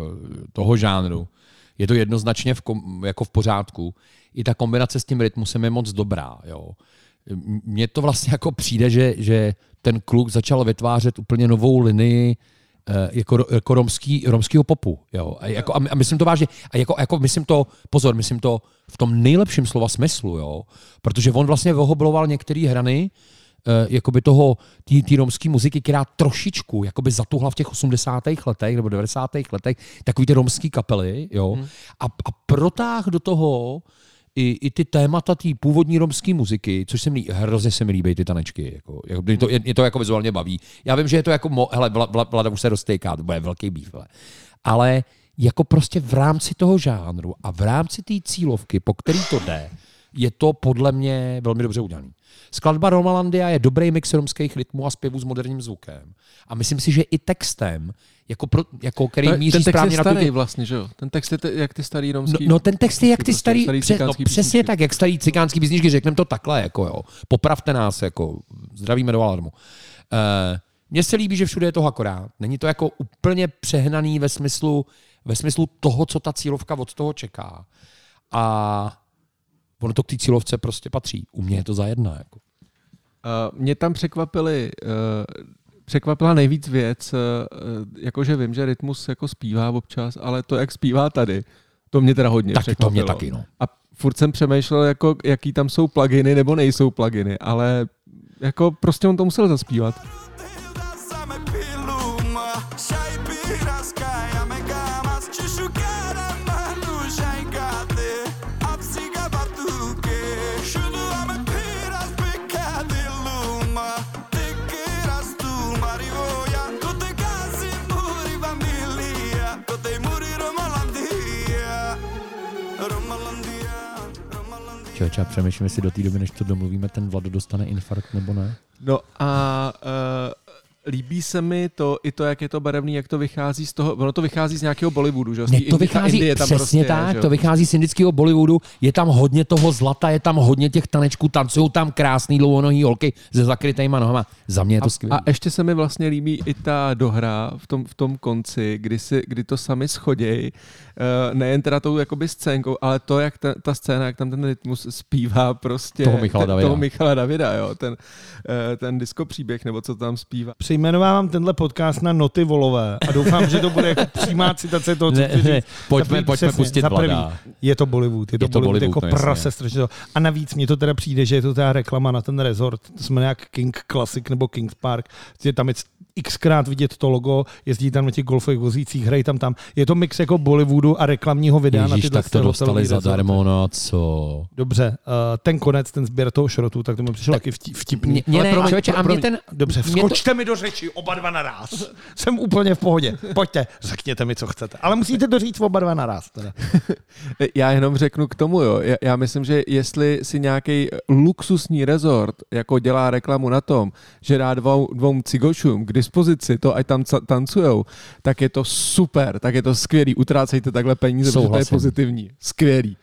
toho žánru je to jednoznačně v kom, jako v pořádku. I ta kombinace s tím rytmusem je moc dobrá. Jo. Mně to vlastně jako přijde, že, že ten kluk začal vytvářet úplně novou linii eh, jako, jako romský, romskýho popu. Jo. A, jako, a myslím to vážně. A jako, jako myslím to, pozor, myslím to v tom nejlepším slova smyslu, jo. Protože on vlastně vohobloval některé hrany, eh, jakoby toho, té romské muziky, která trošičku jakoby zatuhla v těch 80. letech nebo 90. letech, takový ty romský kapely, jo, hmm. a, a protáh do toho i, i ty témata té původní romské muziky, což se mi hrozně se mi líbí ty tanečky. Jako, jako, mě, to, mě to jako vizuálně baví. Já vím, že je to jako, mo, hele, vla, vla, Vlada už se roztejká, to bude velký býv, ale jako prostě v rámci toho žánru a v rámci té cílovky, po který to jde, je to podle mě velmi dobře udělané. Skladba Romalandia je dobrý mix romských rytmů a zpěvů s moderním zvukem. A myslím si, že i textem, jako, pro, jako který je- míří ten text správně je na starý tu... vlastně, že jo? Ten text je te, jak ty starý No, romský. no, ten text je jak ty prostě starý, starý pře, no, cikánský přesně písničky. tak, jak starý cikánský písničky, řekneme to takhle, jako jo. Popravte nás, jako zdravíme do alarmu. Uh, mně se líbí, že všude je to akorát. Není to jako úplně přehnaný ve smyslu, ve smyslu toho, co ta cílovka od toho čeká. A ono to k té cílovce prostě patří. U mě je to za jedna. Jako. Uh, mě tam překvapili, uh, překvapila nejvíc věc, uh, jakože vím, že Rytmus jako zpívá občas, ale to, jak zpívá tady, to mě teda hodně Tak to překvapilo. mě taky, no. A furt jsem přemýšlel, jako, jaký tam jsou pluginy nebo nejsou pluginy, ale jako prostě on to musel zaspívat. Člověče, já přemýšlím, jestli do té doby, než to domluvíme, ten Vlado dostane infarkt nebo ne. No a uh, líbí se mi to, i to, jak je to barevný, jak to vychází z toho, ono to vychází z nějakého Bollywoodu, že té to vychází Indie tam přesně prostě tak, že to vychází z indického Bollywoodu, je tam hodně toho zlata, je tam hodně těch tanečků, tancují tam krásný dlouhonohý holky se zakrytejma nohama. Za mě je to skvělé. A ještě se mi vlastně líbí i ta dohra v tom, v tom konci, kdy, si, kdy to sami schoděj, uh, nejen teda tou jakoby scénkou, ale to, jak ta, ta scéna, jak tam ten rytmus zpívá prostě Toho Michala Davida. toho Michala Davida, jo, ten, uh, ten disco příběh, nebo co tam zpívá. Přejmenovávám tenhle podcast na noty volové a doufám, že to bude jako přímá citace toho, co Ne, ne, pojďme- prvý, pojďme přesně, pustit prvý, Vlada. Je to Bollywood, je to, Je to Bollywood, Bollywood, jako no prase strašně. A navíc mně to teda přijde, že je to ta reklama na ten resort, to jsme nějak King Classic nebo Kings Park, tam je xkrát vidět to logo, jezdí tam na těch golfových vozících, hrají tam tam. Je to mix jako Bollywoodu a reklamního videa na Ježíš, tyhle tak to dostali zadarmo, no a co? Dobře, uh, ten konec, ten sběr toho šrotu, tak to mi přišlo taky vtip- vtipný. Mě, mě Ale ne, promiň, člověče, a mě promiň. ten... Dobře, mě to- vskočte mi do řeči, oba dva naraz. Jsem úplně v pohodě. Pojďte, řekněte mi, co chcete. Ale musíte to říct oba dva naraz. Teda. Já jenom řeknu k tomu, jo. Já, já myslím, že jestli si nějaký luxusní rezort jako dělá reklamu na tom, že dá dvou, dvou cigošům k dispozici to, ať tam tancujou, tak je to super, tak je to skvělý. Utrácejte takhle peníze, protože to je Souhlasím. pozitivní. Skvělý.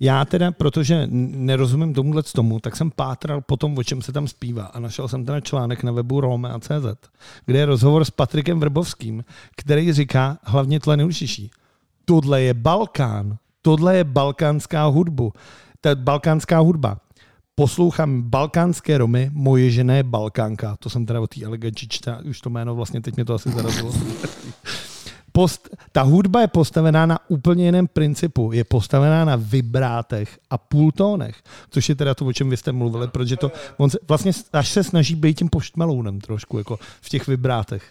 Já teda, protože nerozumím tomuhle tomu, tak jsem pátral po tom, o čem se tam zpívá a našel jsem ten článek na webu Rome.cz, kde je rozhovor s Patrikem Vrbovským, který říká hlavně tle nejdůležitější. Tohle je Balkán, tohle je balkánská hudbu. Ta balkánská hudba. Poslouchám balkánské Romy, moje žena je Balkánka. To jsem teda o té eleganči čta, už to jméno vlastně teď mě to asi zarazilo. Post, ta hudba je postavená na úplně jiném principu. Je postavená na vibrátech a půltónech, což je teda to, o čem vy jste mluvili, protože to on se, vlastně až se snaží být tím poštmelounem trošku, jako v těch vibrátech.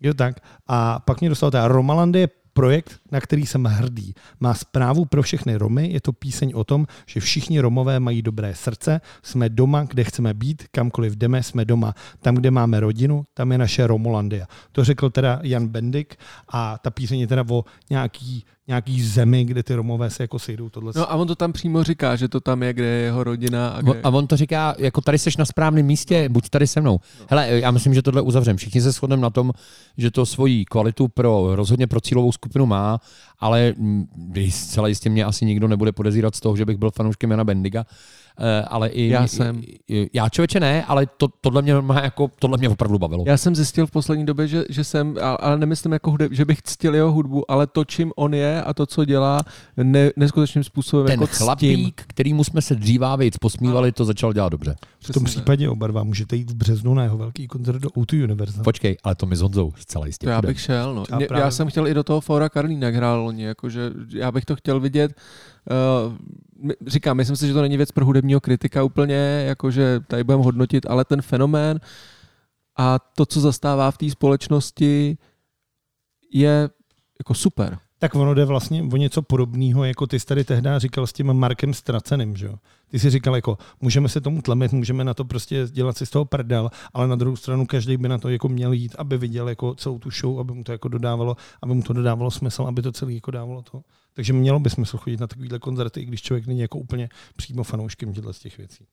Jo tak. A pak mě dostal ta Romalandy je projekt, na který jsem hrdý. Má zprávu pro všechny Romy, je to píseň o tom, že všichni Romové mají dobré srdce, jsme doma, kde chceme být, kamkoliv jdeme, jsme doma. Tam, kde máme rodinu, tam je naše Romolandia. To řekl teda Jan Bendik a ta píseň je teda o nějaký, nějaký zemi, kde ty Romové se jako sejdou tohle. No a on to tam přímo říká, že to tam je, kde je jeho rodina. A, A kde... on to říká, jako tady seš na správném místě, buď tady se mnou. Hele, já myslím, že tohle uzavřem. Všichni se shodneme na tom, že to svoji kvalitu pro rozhodně pro cílovou skupinu má, ale zcela jistě mě asi nikdo nebude podezírat z toho, že bych byl fanouškem Jana Bendiga. Eh, ale i, Já jsem. i- Já člověče ne, ale to, tohle, mě má jako, tohle mě opravdu bavilo. Já jsem zjistil v poslední době, že, že jsem, ale nemyslím jako hudeb, že bych ctil jeho hudbu, ale to, čím on je a to, co dělá, ne, neskutečným způsobem Ten jako chlapík, kterýmu jsme se dříva víc posmívali, to začal dělat dobře. v tom případě oba dva můžete jít v březnu na jeho velký koncert do O2 Universal. Počkej, ale to mi s Honzou zcela jistě To já bych šel, no. Mě, právě- já jsem chtěl i do toho Fora Karlína, jak hrál loni, jakože já bych to chtěl vidět. Uh, říkám, myslím si, že to není věc pro hudebního kritika úplně, jakože tady budeme hodnotit, ale ten fenomén a to, co zastává v té společnosti, je jako super. Tak ono jde vlastně o něco podobného, jako ty jsi tady tehdy říkal s tím Markem Straceným, že jo? Ty jsi říkal, jako můžeme se tomu tlemit, můžeme na to prostě dělat si z toho prdel, ale na druhou stranu každý by na to jako měl jít, aby viděl jako celou tu show, aby mu to jako dodávalo, aby mu to dodávalo smysl, aby to celý jako dávalo to. Takže mělo by smysl chodit na takovýhle koncerty, i když člověk není jako úplně přímo fanouškem těchto z těch věcí.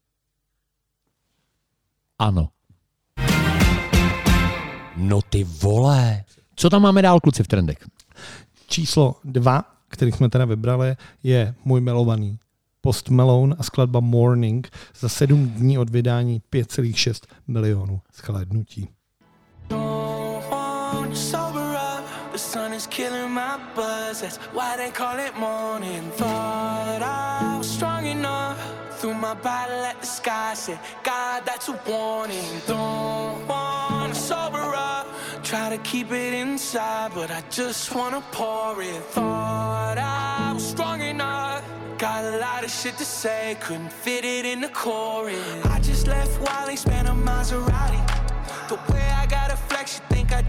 Ano. No ty vole. Co tam máme dál, kluci, v trendech? Číslo dva, který jsme teda vybrali, je můj milovaný Post Malone a skladba Morning za sedm dní od vydání 5,6 milionů shlédnutí. Don't my buzz. That's why they call it morning. Thought I was strong enough. Threw my bottle at the sky. Said, God, that's a warning. Don't want to sober up. Try to keep it inside, but I just wanna pour it. Thought I was strong enough. Got a lot of shit to say, couldn't fit it in the chorus. I just left Wally, spent a Maserati. The way I got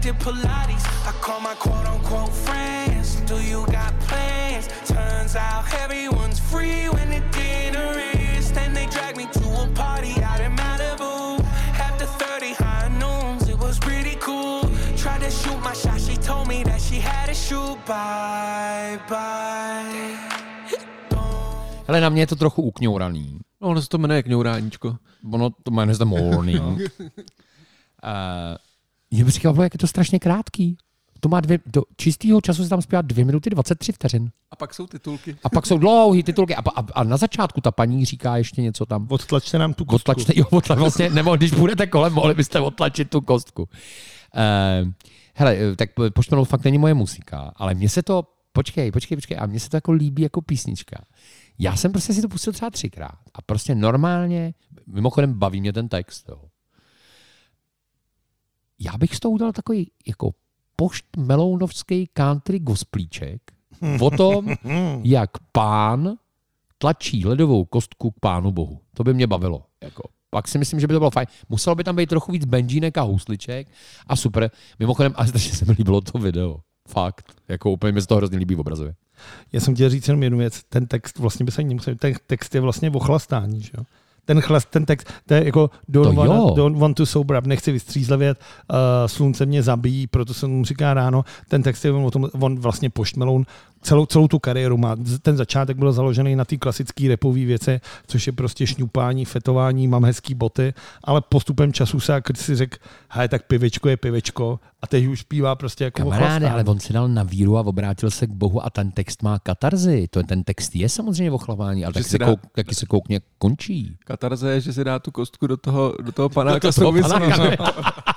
did Pilates. I call my quote unquote friends. Do you got plans? Turns out everyone's free when the dinner is. Then they drag me to a party out in Malibu. After 30 high noons, it was pretty cool. Tried to shoot my shot, she told me that she had a shoot. Bye, bye. Hele, na mě je to trochu ukňouraný. No, ono se to jmenuje kňouráníčko. Ono to jmenuje se Morning. uh, mě by říkal, jak je to strašně krátký. To má dvě, do čistého času se tam zpívá 2 minuty 23 vteřin. A pak jsou titulky. A pak jsou dlouhý titulky. A, a, a, na začátku ta paní říká ještě něco tam. Odtlačte nám tu kostku. Odtlačte, jo, odtla, vlastně, nebo když budete kolem, mohli byste odtlačit tu kostku. Uh, hele, tak Poštmelou fakt není moje muzika, ale mně se to, počkej, počkej, počkej, a mně se to jako líbí jako písnička. Já jsem prostě si to pustil třeba třikrát a prostě normálně, mimochodem baví mě ten text, jo. Já bych z toho udělal takový jako pošt melounovský country gosplíček o tom, jak pán tlačí ledovou kostku k pánu bohu. To by mě bavilo. Jako. Pak si myslím, že by to bylo fajn. Muselo by tam být trochu víc benžínek a housliček a super. Mimochodem, ale strašně se mi líbilo to video. Fakt. Jako úplně mi se to hrozně líbí v obrazově. Já jsem chtěl říct jenom jednu věc. Ten text vlastně by se ani nemusel, ten text je vlastně o chlastání, že jo? Ten, chlast, ten text, to je jako don't, To wanna, don't want to sober up, nechci vystřízlivět, uh, slunce mě zabíjí, proto se mu říká ráno. Ten text je o tom, on vlastně poštmeloun celou, celou tu kariéru má. Ten začátek byl založený na té klasické repové věci, což je prostě šňupání, fetování, mám hezký boty, ale postupem času se jak si řekl, hej, tak pivečko je pivečko a teď už zpívá prostě jako Kamaráde, ale on si dal na víru a obrátil se k Bohu a ten text má katarzy. To, ten text je samozřejmě o chování, ale taky se, dá- kouk, taky se koukně končí. Katarze je, že si dá tu kostku do toho, do toho panáka Do toho panáka.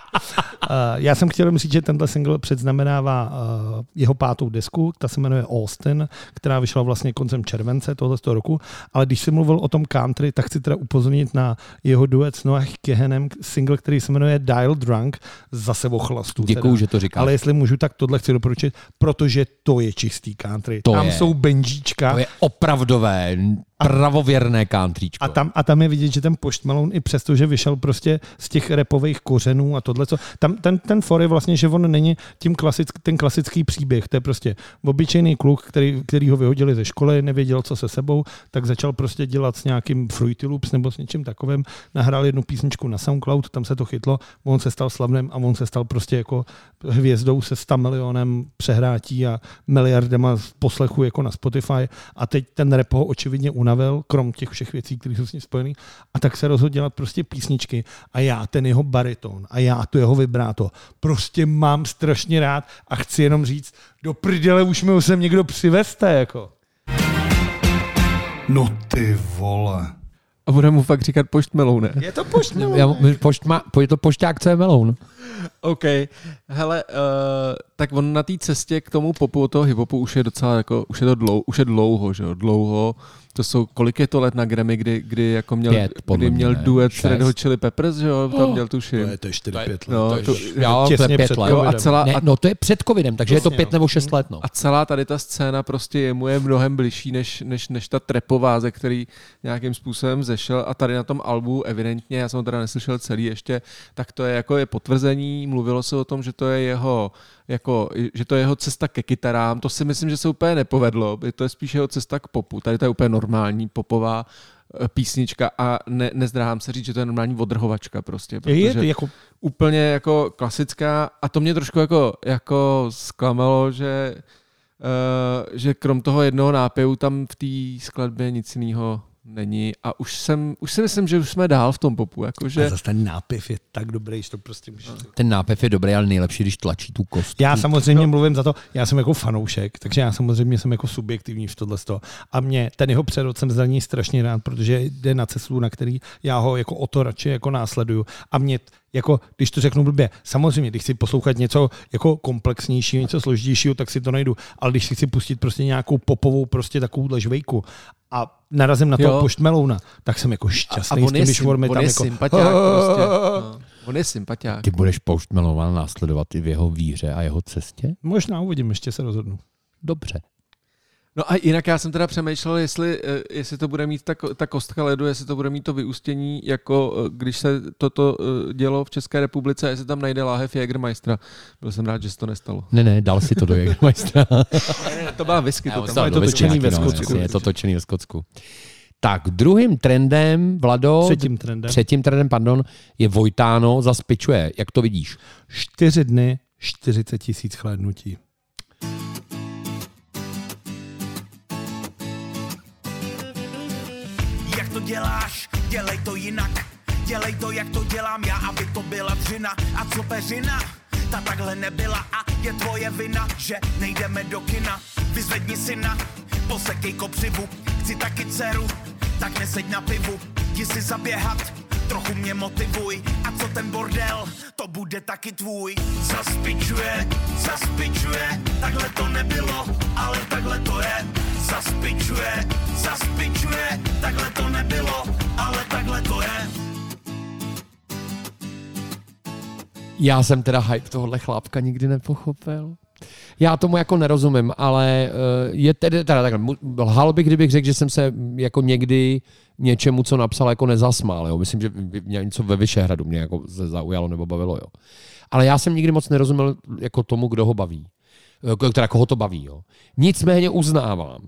Uh, já jsem chtěl říct, že tenhle single předznamenává uh, jeho pátou desku, ta se jmenuje Austin, která vyšla vlastně koncem července tohoto roku, ale když jsem mluvil o tom country, tak chci teda upozornit na jeho duet s Noah Kehenem, single, který se jmenuje Dial Drunk, zase o chlastu. Děkuju, že to říkáš. Ale jestli můžu, tak tohle chci doporučit, protože to je čistý country. To Tam je. jsou benžíčka. To je opravdové pravověrné countryčko. A tam, a tam je vidět, že ten Post Malone i přesto, že vyšel prostě z těch repových kořenů a tohle, co, tam ten, ten for je vlastně, že on není tím klasick, ten klasický příběh, to je prostě obyčejný kluk, který, který ho vyhodili ze školy, nevěděl, co se sebou, tak začal prostě dělat s nějakým Fruity Loops nebo s něčím takovým, nahrál jednu písničku na SoundCloud, tam se to chytlo, on se stal slavným a on se stal prostě jako hvězdou se 100 milionem přehrátí a miliardama poslechu jako na Spotify. A teď ten rap ho očividně unavil, krom těch všech věcí, které jsou s ním spojený a tak se rozhodl dělat prostě písničky a já ten jeho bariton a já tu jeho vibráto prostě mám strašně rád a chci jenom říct, do prdele už mi ho sem někdo přivezte, jako. No ty vole. A bude mu fakt říkat Post Malone. Je to Post Malone. Já, pošt má, je to pošťák, co je meloun. OK. Hele, uh, tak on na té cestě k tomu popu toho hiphopu už je docela jako, už je to dlouho, už je dlouho, že jo, dlouho. To jsou, kolik je to let na Grammy, kdy, kdy jako měl, Pět, kdy mě, měl ne? duet s. Red Hot Chili Peppers, že jo, tam měl To tuším. je, to je 4-5 let. No, to, to, jo, to je těsně pět před let. jo, a covidem. celá, Ne, no to je před covidem, takže je to pět no. nebo šest let. No. a celá tady ta scéna prostě jemu je mnohem blížší než, než, než ta trepová, ze který nějakým způsobem zešel a tady na tom albu evidentně, já jsem ho teda neslyšel celý ještě, tak to je jako je potvrzení, mluvilo se o tom, že to je jeho jako, že to je jeho cesta ke kytarám, to si myslím, že se úplně nepovedlo, to je spíš jeho cesta k popu, tady to je úplně normální popová eh, písnička a ne, nezdráhám se říct, že to je normální odrhovačka prostě, Je, protože je to jako úplně jako klasická a to mě trošku jako, jako zklamalo, že, uh, že krom toho jednoho nápěvu tam v té skladbě nic jiného není a už jsem, už si myslím, že už jsme dál v tom popu, A jakože zase ten nápiv je tak dobrý, že to prostě můžeš... Ten nápev je dobrý, ale nejlepší, když tlačí tu kost. Já samozřejmě mluvím za to, já jsem jako fanoušek, takže já samozřejmě jsem jako subjektivní v tohle toho. A mě ten jeho přerod jsem za ní strašně rád, protože jde na cestu, na který já ho jako o to radši jako následuju. A mě jako, když to řeknu blbě, samozřejmě, když chci poslouchat něco jako komplexnějšího, něco složitějšího, tak si to najdu. Ale když si chci pustit prostě nějakou popovou, prostě takovou žvejku a narazím na toho poštmelouna, tak jsem jako a, šťastný. a s on tím, je, když sym, on tam je jako, sympatiák prostě. No. On je sympatiák. Ty budeš Post Malone následovat i v jeho víře a jeho cestě? Možná uvidím, ještě se rozhodnu. Dobře. No a jinak já jsem teda přemýšlel, jestli, eh, jestli to bude mít ta, ta kostka ledu, jestli to bude mít to vyústění, jako eh, když se toto eh, dělo v České republice, jestli tam najde láhev Jägermeistera. Byl jsem rád, že se to nestalo. Ne, ne, dal si to do Jägermeistera. To byla whisky, to tam. je to točený ve Skotsku. jasně, Je to točený ve Skotsku. Tak, druhým trendem, Vlado, Třetím trendem. třetím trendem, pardon, je Vojtáno za spičuje. Jak to vidíš? Čtyři dny, 40 tisíc chlédnutí. Děláš? Dělej to jinak. Dělej to, jak to dělám já, aby to byla dřina. A co peřina? Ta takhle nebyla a je tvoje vina, že nejdeme do kina. Vyzvedni syna, posekej kopřivu. Chci taky dceru, tak neseď na pivu. Jdi si zaběhat, trochu mě motivuj. A co ten bordel? To bude taky tvůj. Zaspičuje, zaspičuje, takhle to nebylo, ale takhle to je. Zaspičuje, zaspičuje, takhle to nebylo, ale takhle to je. Já jsem teda hype tohohle chlápka nikdy nepochopil. Já tomu jako nerozumím, ale eh, je tedy teda takhle. Lhal bych, kdybych řekl, že jsem se jako někdy něčemu, co napsal, jako nezasmál. Jo. Myslím, že mě něco ve Vyšehradu mě jako zaujalo nebo bavilo. Jo. Ale já jsem nikdy moc nerozuměl jako tomu, kdo ho baví. Eh, Teda koho to baví. Jo. Nicméně uznávám,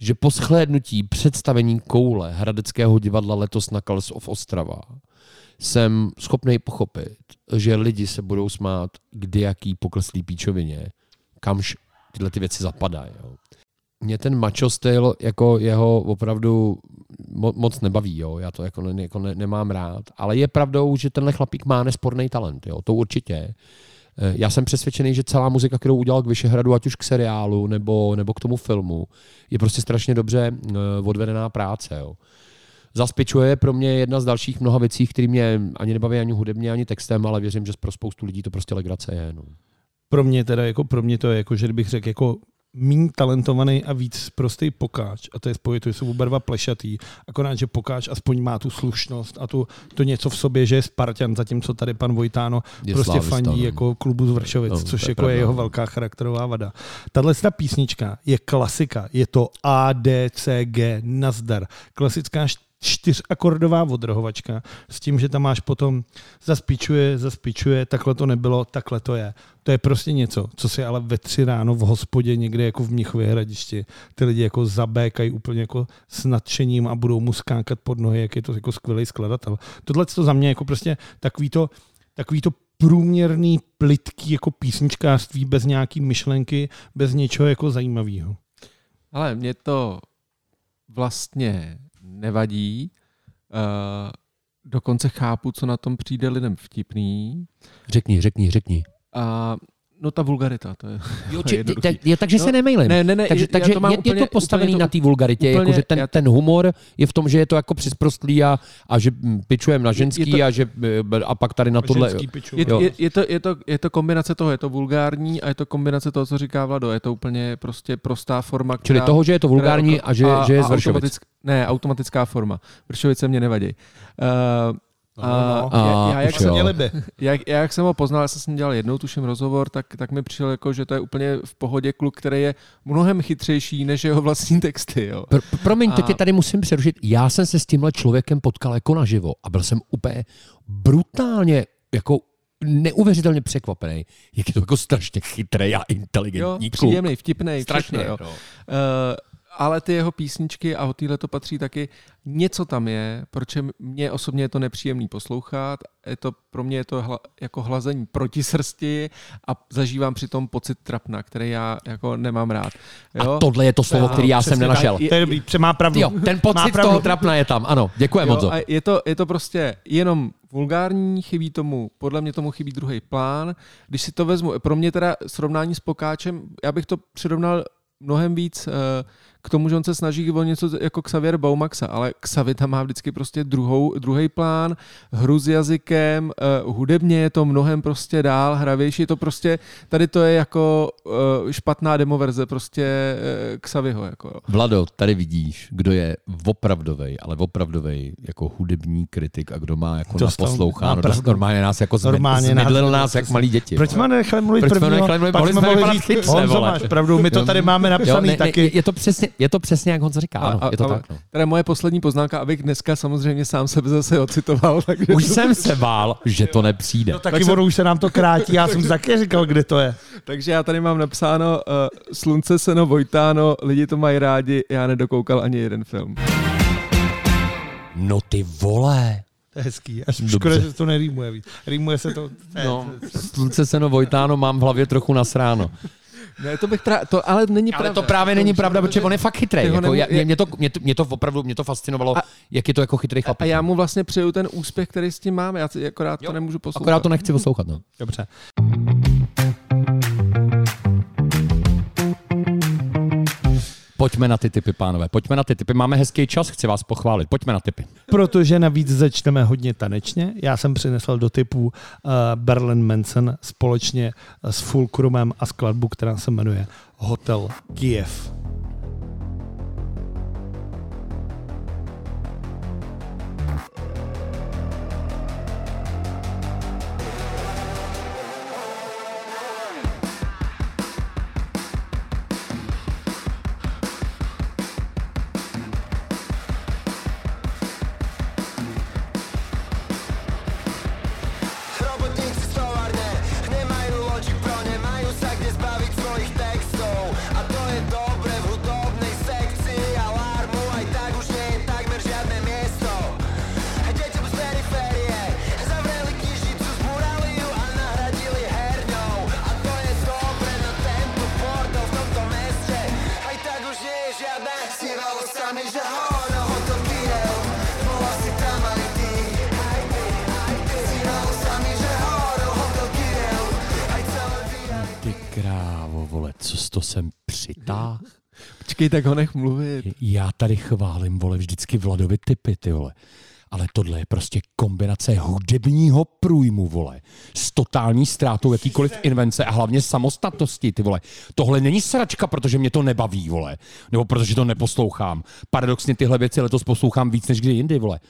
že po shlédnutí představení koule Hradeckého divadla letos na Kals of Ostrava jsem schopný pochopit, že lidi se budou smát kdy jaký pokleslý píčovině, kamž tyhle ty věci zapadají. Jo. Mě ten macho styl jako jeho opravdu mo- moc nebaví, jo. já to jako, ne, jako ne, nemám rád, ale je pravdou, že tenhle chlapík má nesporný talent, jo. to určitě. Eh, Já jsem přesvědčený, že celá muzika, kterou udělal k Vyšehradu, ať už k seriálu nebo, nebo k tomu filmu, je prostě strašně dobře eh, odvedená práce. Jo. Zaspičuje je pro mě jedna z dalších mnoha věcí, které mě ani nebaví ani hudebně, ani textem, ale věřím, že pro spoustu lidí to prostě legrace je. No. Pro mě teda, jako pro mě to je jako, že kdybych řekl jako méně talentovaný a víc prostý pokáč. A to je spojit, to jsou oba dva plešatý. Akorát, že pokáč aspoň má tu slušnost a tu, to něco v sobě, že je Spartan, zatímco tady pan Vojtáno Je prostě slávista, fandí no. jako klubu z Vršovic, No, což je jako je jeho no. velká charakterová vada. Tahle ta písnička je klasika, je to A, D, C, G, nazdar. Klasická št- čtyřakordová odrhovačka s tím, že tam máš potom zaspičuje, zaspičuje, takhle to nebylo, takhle to je. To je prostě něco, co si ale ve tři ráno v hospodě někde jako v Mnichově hradišti ty lidi jako zabékají úplně jako s nadšením a budou mu skákat pod nohy, jak je to jako skvělý skladatel. Tohle to za mě jako prostě takový to, takový to průměrný, plitký jako písničkářství bez nějaký myšlenky, bez něčeho jako zajímavého. Ale mě to vlastně nevadí. Uh, dokonce chápu, co na tom přijde lidem vtipný. Řekni, řekni, řekni. A no ta vulgarita, to je Jo, či, tak, je, takže No, se nemejlím. Ne, ne, ne, takže já takže to mám je, úplně- je to postavený to- na té vulgaritě, úplně- jako, že ten, to- ten humor je v tom, že je to jako přisprostlý a, a že mm, pičujeme na ženský Je to- a že eh, a pak tady na tohle. Ženský piču. Je, Jo. je, je, to, je, to, je to kombinace toho, je to vulgární a je to kombinace toho, co říká Vlado. Je to úplně prostě prostá forma, která... Čili toho, že je to vulgární která- a že, že je z Vršovic. automatick- Ne, automatická forma. Vršovice mě nevadí. Uh, No, a no. já, A, já, jak jsem, jo. Jak, já, jak jsem ho poznal, já jsem s ním dělal jednou, tuším rozhovor, tak, tak mi přišel jako, že to je úplně v pohodě kluk, který je mnohem chytřejší než jeho vlastní texty. Jo. Pr- pr- promiň, A- teď tě tady musím přerušit. Já jsem se s tímhle člověkem potkal jako naživo a byl jsem úplně brutálně jako neuvěřitelně překvapený, jak je to jako strašně chytrý a Jo, inteligentní kluk. příjemný, vtipný, Strašně, všechno, jo. no. Uh, ale ty jeho písničky a o téhle to patří taky, něco tam je, proč mě osobně je to nepříjemný poslouchat, je to, pro mě je to hla, jako hlazení proti srsti a zažívám přitom pocit trapna, který já jako nemám rád. Jo? A tohle je to slovo, který já jsem přesně nenašel. tak. Je- To je dobrý, má pravdu. Jo, ten pocit pravdu. toho trapna je tam, ano. Děkuji moc. Je, to, je to prostě jenom vulgární, chybí tomu, podle mě tomu chybí druhý plán. Když si to vezmu, pro mě teda srovnání s Pokáčem, já bych to přirovnal mnohem víc eh, k tomu, že on se snaží o něco jako Xavier Baumaxa, ale Xavi tam má vždycky prostě druhou, druhý plán, hru s jazykem, eh, hudebně je to mnohem prostě dál, hravější, je to prostě, tady to je jako eh, špatná demoverze prostě eh, Xaviho. Jako, jo. Vlado, tady vidíš, kdo je opravdovej, ale opravdovej jako hudební kritik a kdo má jako Dostal- naposloucháno. pravdu. normálně nás jako Normálně zmydl, nás- zmydlil nás jak malí děti. Proč jsme nechali mluvit Proč jsme prvního? nechali mluvit? Honzo, máš pravdu, my to tady máme napsaný ne, taky. je, to přesně, je to přesně, jak Honza říká. Ano, je to tak. No. Teda moje poslední poznámka, abych dneska samozřejmě sám sebe zase ocitoval. Takže Už jsem se bál, že to nepřijde. No taky ono už se nám to krátí, já jsem taky říkal, kde to je. Takže já tady mám napsáno uh, Slunce, seno, Vojtáno, lidi to mají rádi, já nedokoukal ani jeden film. No ty vole. To je hezký. Až škoda, že to nerýmuje víc. Rýmuje se to. No, slunce seno Vojtáno mám v hlavě trochu nasráno. Ne, to bych pra... to ale není Ale pravda. to právě není pravda, protože on je fakt chytrý. Jako, nemů- mě, mě, to, mě, to, mě to opravdu mě to fascinovalo, A- jak je to jako chytrý chlap. A já mu vlastně přeju ten úspěch, který s tím máme, já si akorát Jo, to nemůžu poslouchat. Akorát to nechci poslouchat. No. Dobře. Pojďme na ty typy, pánové. Pojďme na ty typy. Máme hezký čas, chci vás pochválit. Pojďme na typy. Protože navíc začneme hodně tanečně. Já jsem přinesl do typu uh, Berlin Manson společně s Fulcrumem a skladbu, která se jmenuje Hotel Kiev. Počkej, tak ho nech mluvit. Já tady chválím, vole, vždycky Vladovi typy, ty vole. Ale tohle je prostě kombinace hudebního průjmu, vole, s totální ztrátou jakýkoliv invence a hlavně samostatnosti, ty vole. Tohle není sračka, protože mě to nebaví, vole, nebo protože to neposlouchám. Paradoxně tyhle věci letos poslouchám víc než kdy jindy, vole.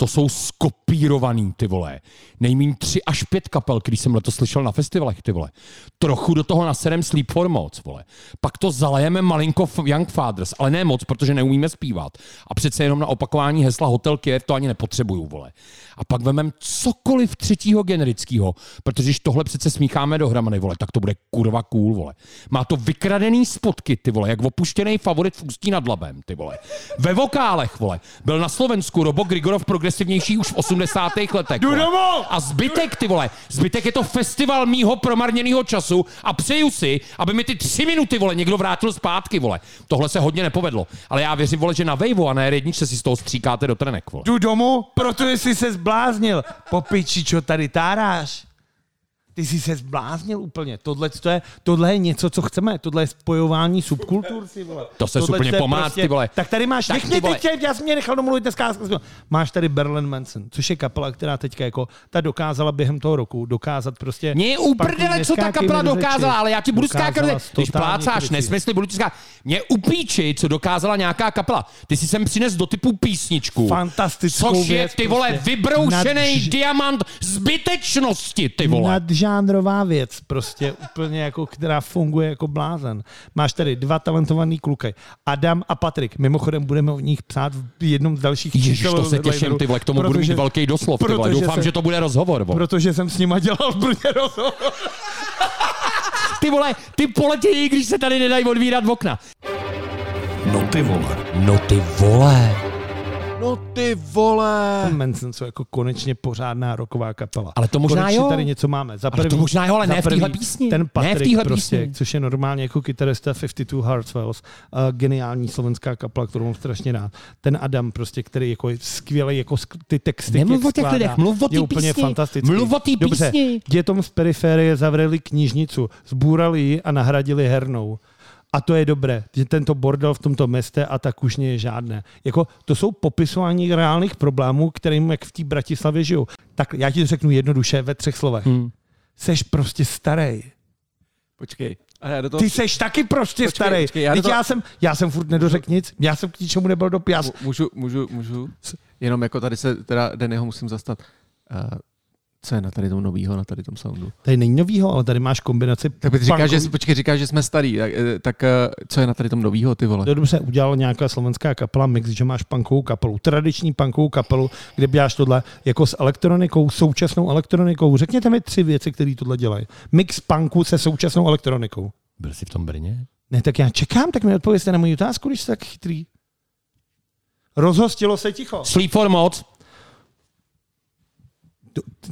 To jsou skopírovaný, ty vole. Nejmín tři až pět kapel, který jsem letos slyšel na festivalech, ty vole. Trochu do toho naserem Sleep for moc, vole. Pak to zalejeme malinko Young Fathers, ale ne moc, protože neumíme zpívat. A přece jenom na opakování hesla Hotel Kiev to ani nepotřebuju, vole. A pak vemem cokoliv třetího generického, protože když tohle přece smícháme dohromady, vole, tak to bude kurva cool, vole. Má to vykradený spotky, ty vole, jak opuštěný favorit v Ústí nad Labem, ty vole. Ve vokálech, vole. Byl na Slovensku Robo Grigorov progresivnější už v 80. letech. Vole. A zbytek, ty vole, zbytek je to festival mýho promarněného času a přeju si, aby mi ty tři minuty, vole, někdo vrátil zpátky, vole. Tohle se hodně nepovedlo. Ale já věřím, vole, že na Vejvu a na jedničce si z toho stříkáte do trenek, vole. Jdu domů, protože jsi se zbláznil. Popiči, čo tady táráš? Ty jsi se zbláznil úplně. Tohle, to je, tohle je něco, co chceme. Tohle je spojování subkultur, si vole. To se úplně pomát, ty vole. Tak tady máš, Tak nech ty teď, já jsem mě nechal domluvit dneska. Máš tady Berlin Manson, což je kapela, která teďka jako, ta dokázala během toho roku dokázat prostě... Mě uprdele, co ta kapela dokázala, ale já ti budu skákat, když plácáš nesmysly, budu ti skákat. Mě upíči, co dokázala nějaká kapela. Ty si sem přines do typu písničku. Fantastickou Což je, ty vole, prostě vybroušený diamant zbytečnosti, ty vole. Nadžánrová věc, prostě úplně jako, která funguje jako blázen. Máš tady dva talentovaný kluky, Adam a Patrik. Mimochodem budeme o nich psát v jednom z dalších Ježiš, čísel to se těším, ty vole, k tomu budu protože- mít velký doslov, ty vole. Doufám, jsem- že to bude rozhovor, vole. Protože jsem s nima dělal v Brně rozhovor. Ty vole, ty poletějí, když se tady nedají odvírat okna. No ty vole. No ty vole. No ty vole. Manson jsou jako konečně pořádná roková kapela. Ale to možná konečně jo. tady něco máme. Za Ale to možná jo, ale ne v téhle písni. Ten Ne v prostě, písni. což je normálně jako kytarista 52 Heartswells, uh, geniální slovenská kapela, kterou mám strašně rád. Ten Adam prostě, který jako je skvělý, jako sk- ty texty, Nemluv jak o těch skládá, lidech, mluv o je té úplně písni. fantastický. Mluv o té Dobře, písni. dětom z periferie zavřeli knižnicu, zbůrali ji a nahradili hernou. A to je dobré, že tento bordel v tomto městě a tak už je žádné. Jako, to jsou popisování reálných problémů, kterým jak v té Bratislavě žijou. Tak já ti to řeknu jednoduše ve třech slovech. Hmm. Seš prostě starý. Počkej. A já do toho... Ty seš taky prostě Počkej, starý. počkej, já do Teď toho- já, jsem, já jsem furt nedořekl nic, já jsem k ničemu nebyl do já, Můžu, můžu, můžu. Jenom jako tady se, teda Dannyho musím zastat. Uh, co je na tady tom novýho, na tady tom soundu? Tady není novýho, ale tady máš kombinaci. Tak ty říkáš, že, počkej, říkáš, že jsme starý, tak, eh, tak eh, co je na tady tom novýho, ty vole? To dobře udělala nějaká slovenská kapela Mix, že máš punkovou kapelu, tradiční punkovou kapelu, kde děláš tohle jako s elektronikou, současnou elektronikou. Řekněte mi tři věci, které tohle dělají. Mix punku se současnou elektronikou. Byl jsi v tom Brně? Ne, tak já čekám, tak mi odpověste na moji otázku, když jste tak chytrý. Rozhostilo se ticho. Sleep for moc?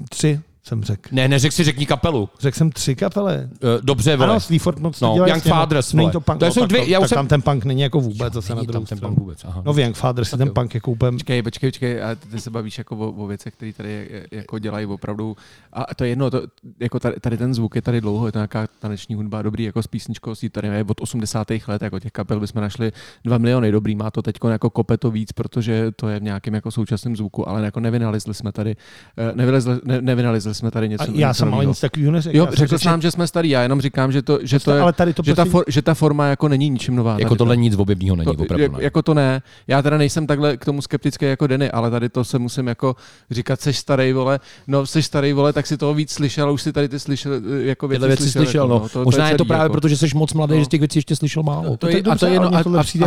Tři jsem řekl. Ne, neřek si, řekni kapelu. Řekl jsem tři kapely. Uh, dobře, vole. Ano, Sleaford moc No, Young Fathers, Není to punk, To no, jsou tak, dvě- já už jsem- tam ten punk není jako vůbec zase na druhou tam ten punk vůbec, aha. No v Young Fathers je ten punk jako úplně... Počkej, počkej, počkej, a ty, se bavíš jako o, o věcech, které tady eh, jako dělají opravdu. A to je jedno, to, jako tady, tady, ten zvuk je tady dlouho, je to nějaká taneční hudba, dobrý, jako s písničkostí, tady je od 80. let, jako těch kapel bychom našli 2 miliony, dobrý, má to teď jako kope to víc, protože to je v nějakém jako současném zvuku, ale jako nevynalizli jsme tady, eh, nevynalizli, ne, nevynalizli jsme tady něco. A já něco jsem ale nic takového neřekl. Jo, řekl jsem nám, že jsme starý, já jenom říkám, že to, že to je, ale tady to že, ta prostě- for, že ta forma jako není ničím nová. Jako tady tohle to. nic objevného není, To, opravdu ne. jako to ne. Já teda nejsem takhle k tomu skeptický jako Denny, ale tady to se musím jako říkat, seš starý vole, no seš starý vole, tak si toho víc slyšel, už si tady ty slyšel, jako věci věci slyšel, jako, no. to, Možná je to celý, právě jako. proto, že jsi moc mladý, No. že těch věcí ještě slyšel málo. To To je, je a to je jako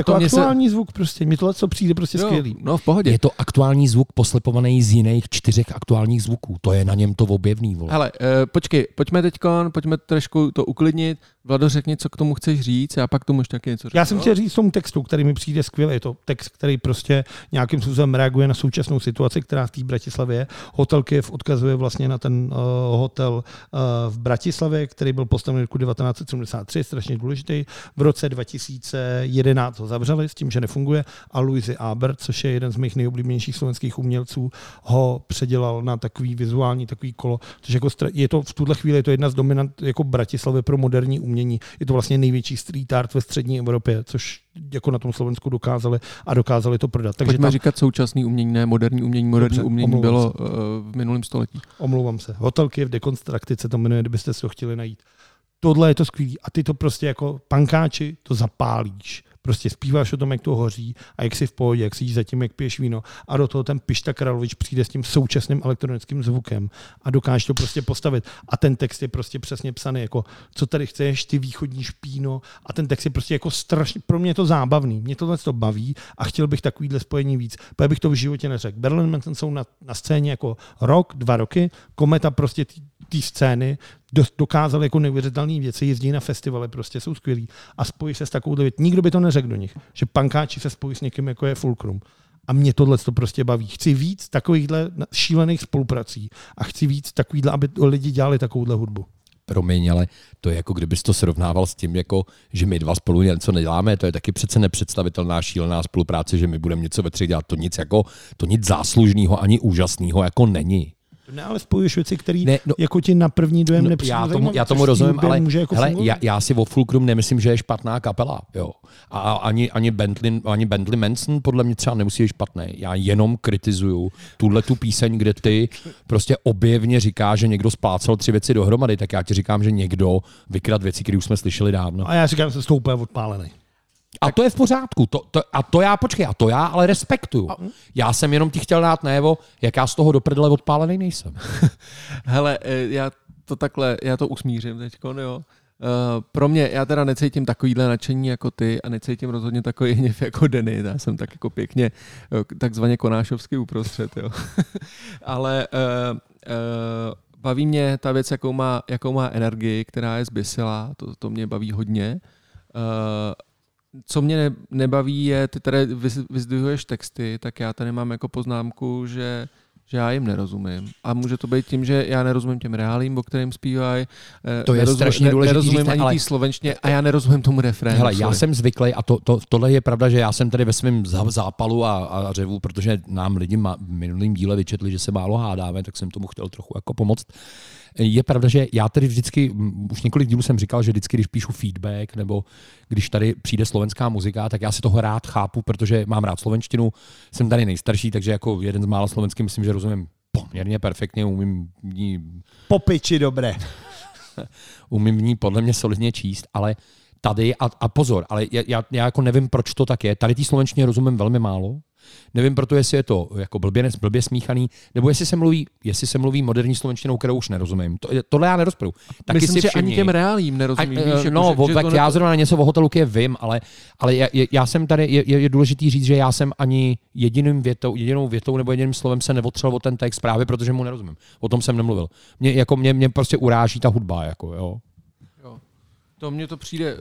to aktuální zvuk prostě. Mně tohle, co přijde prostě skvělý. No v pohodě. Je to aktuální zvuk poslepovaný z jiných čtyřech aktuálních zvuků. To je na něm to objevný, vole. Hele, uh, počkej, pojďme teď, pojďme trošku to uklidnit. Vlado, řekni, co k tomu chceš říct, a pak tomu ještě taky něco řeknu. Já jsem chtěl říct tomu textu, který mi přijde skvělý. Je to text, který prostě nějakým způsobem reaguje na současnou situaci, která v té Bratislavě je. Hotel Kiev odkazuje vlastně na ten uh, hotel uh, v Bratislavě, který byl postaven v roku 1973, strašně důležitý. V roce 2011 ho zavřeli s tím, že nefunguje a Louis Aber, což je jeden z mých nejoblíbenějších slovenských umělců, ho předělal na takový vizuální, takový kolo, což jako je to v tuhle chvíli je to jedna z dominant jako Bratislavy pro moderní umění. Je to vlastně největší street art ve střední Evropě, což jako na tom Slovensku dokázali a dokázali to prodat. Takže Pojďme tam, říkat současný umění, ne moderní umění. Moderní Dobře, umění bylo se. uh, v minulém století. omlouvám se, Hotelky v dekonstrukci se to jmenuje, kdybyste si to chtěli najít. Tohle je to skvělý a ty to prostě jako pankáči to zapálíš. Prostě zpíváš o tom, jak to hoří a jak si v pohodě, jak si zatím, jak piješ víno. A do toho ten Pišta Kralovič přijde s tím současným elektronickým zvukem a dokáže to prostě postavit. A ten text je prostě přesně psaný, jako co tady chceš, ty východní špíno. A ten text je prostě jako strašně, pro mě je to zábavný. Mě tohle to baví a chtěl bych takovýhle spojení víc. Protože bych to v životě neřekl. Berlin Manson jsou na, na scéně jako rok, dva roky, kometa prostě té scény, dokázali jako neuvěřitelné věci, jezdí na festivaly, prostě jsou skvělí a spojí se s takovou věcí. Nikdo by to neřekl do nich, že pankáči se spojí s někým, jako je Fulcrum. A mě tohle to prostě baví. Chci víc takovýchhle šílených spoluprací a chci víc takovýhle, aby lidi dělali takovouhle hudbu. Promiň, ale to je jako kdybys to srovnával s tím, jako, že my dva spolu něco neděláme, to je taky přece nepředstavitelná šílená spolupráce, že my budeme něco ve třech dělat. To nic, jako, to nic záslužného ani úžasného jako není. Ne, ale spojuješ věci, které Ne, no- jako ti na první dojem No, nepřijde já tomu, já tomu rozumím, ale může jako hele, fungovat. já, já, si o Fulcrum nemyslím, že je špatná kapela. Jo. A, a ani, ani, Bentley, ani Bentley Manson podle mě třeba nemusí být špatný. Já jenom kritizuju tuhle tu píseň, kde ty prostě objevně říká, že někdo splácel tři věci dohromady, tak já ti říkám, že někdo vykrad věci, které už jsme slyšeli dávno. A já říkám, že jsem úplně odpálený. A to je v pořádku. To, to, a to já, počkej, a to já ale respektuju. Já jsem jenom ti chtěl dát najevo, jak já z toho do prdele odpálený nejsem. Hele, eh, já to takhle, já to usmířím teď, jo. Uh, pro mě, já teda necítím takovýhle nadšení jako ty a necítím rozhodně takový hněv jako Denny, já jsem tak jako pěkně eh, takzvaně konášovský uprostřed, jo. Ale uh, uh, baví mě ta věc, jakou má, jakou má energii, která je zbysila, to, to mě baví hodně. Uh, co mě ne, nebaví je, ty tady vyz- vyzdvihuješ texty, tak já tady mám jako poznámku, že že já jim nerozumím. A může to být tím, že já nerozumím těm reálím, o kterým zpívají. eh, To je nerozum- strašně důležitý Nerozumím říct, ani ale- slovenštině a já nerozumím tomu refrénu. Hele, já jsem zvyklý a to, to, tohle je pravda, že já jsem tady ve svém zá- zápalu a, a řevu, protože nám lidi ma, v minulým díle vyčetli, že se málo hádáme, tak jsem tomu chtěl trochu jako pomoct. Je pravda, že já tady vždycky, už několik dílů jsem říkal, že vždycky, když píšu feedback nebo když tady přijde slovenská muzika, tak já si toho rád chápu, protože mám rád slovenštinu, jsem tady nejstarší, takže jako jeden z mála slovenských myslím, že rozumím poměrně perfektně, umím v ní Popiči dobré. umím v ní podle mě solidně číst, ale tady, a, a pozor, ale já, já, já jako nevím, proč to tak je. Tady té slovenštině rozumím velmi málo. Nevím proto, jestli je to jako blbě, blbě smíchaný, nebo jestli se mluví, jestli se mluví moderní slovenštinou, kterou už nerozumím. To, tohle já nerozpru. Taky Myslím, si že všimni. ani těm reálím nerozumím. A, víš, jako, no, že, o, že tak to já zrovna něco o hotelu je vím, ale, ale já, já, jsem tady, je, je, důležitý říct, že já jsem ani jediným větou, jedinou větou nebo jediným slovem se neotřel o ten text právě, protože mu nerozumím. O tom jsem nemluvil. Mě, jako mě, mě prostě uráží ta hudba, jako jo. Jo. To mně to přijde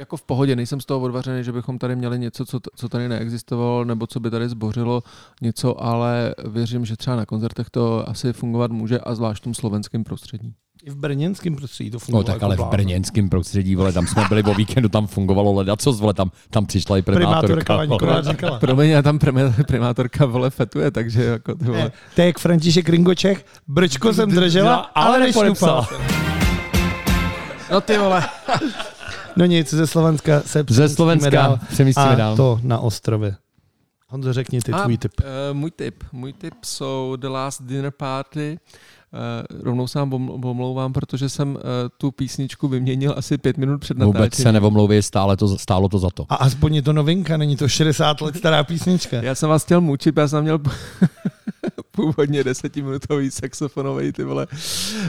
jako v pohodě, nejsem z toho odvařený, že bychom tady měli něco, co, t- co tady neexistovalo, nebo co by tady zbořilo něco, ale věřím, že třeba na koncertech to asi fungovat může a zvlášť v tom slovenském prostředí. I v brněnském prostředí to No fungovalo. tak jako ale v brněnském prostředí, vole, tam jsme byli o víkendu, tam fungovalo leda, co vole, tam, tam přišla i Primátorka primátorka. Promiň, a tam prim- primátorka vole fetuje, takže jako ty vole. To je jak František Ringoček, brčko jsem držela, ale nešňupala. No ty vole. No nic, ze Slovenska se přemístíme Slovenska dál. přemístíme a dál. to na ostrově. Honzo, řekni ty A, tvůj tip. Uh, můj tip. Můj tip jsou The Last Dinner Party. Uh, rovnou se vám oml- omlouvám, protože jsem uh, tu písničku vyměnil asi pět minut před Vůbec natáčením. se nevomlouvě, stále to, stálo to za to. A aspoň je to novinka, není to 60 let stará písnička. Já jsem vás chtěl mučit, já jsem měl původně desetiminutový saxofonový ty vole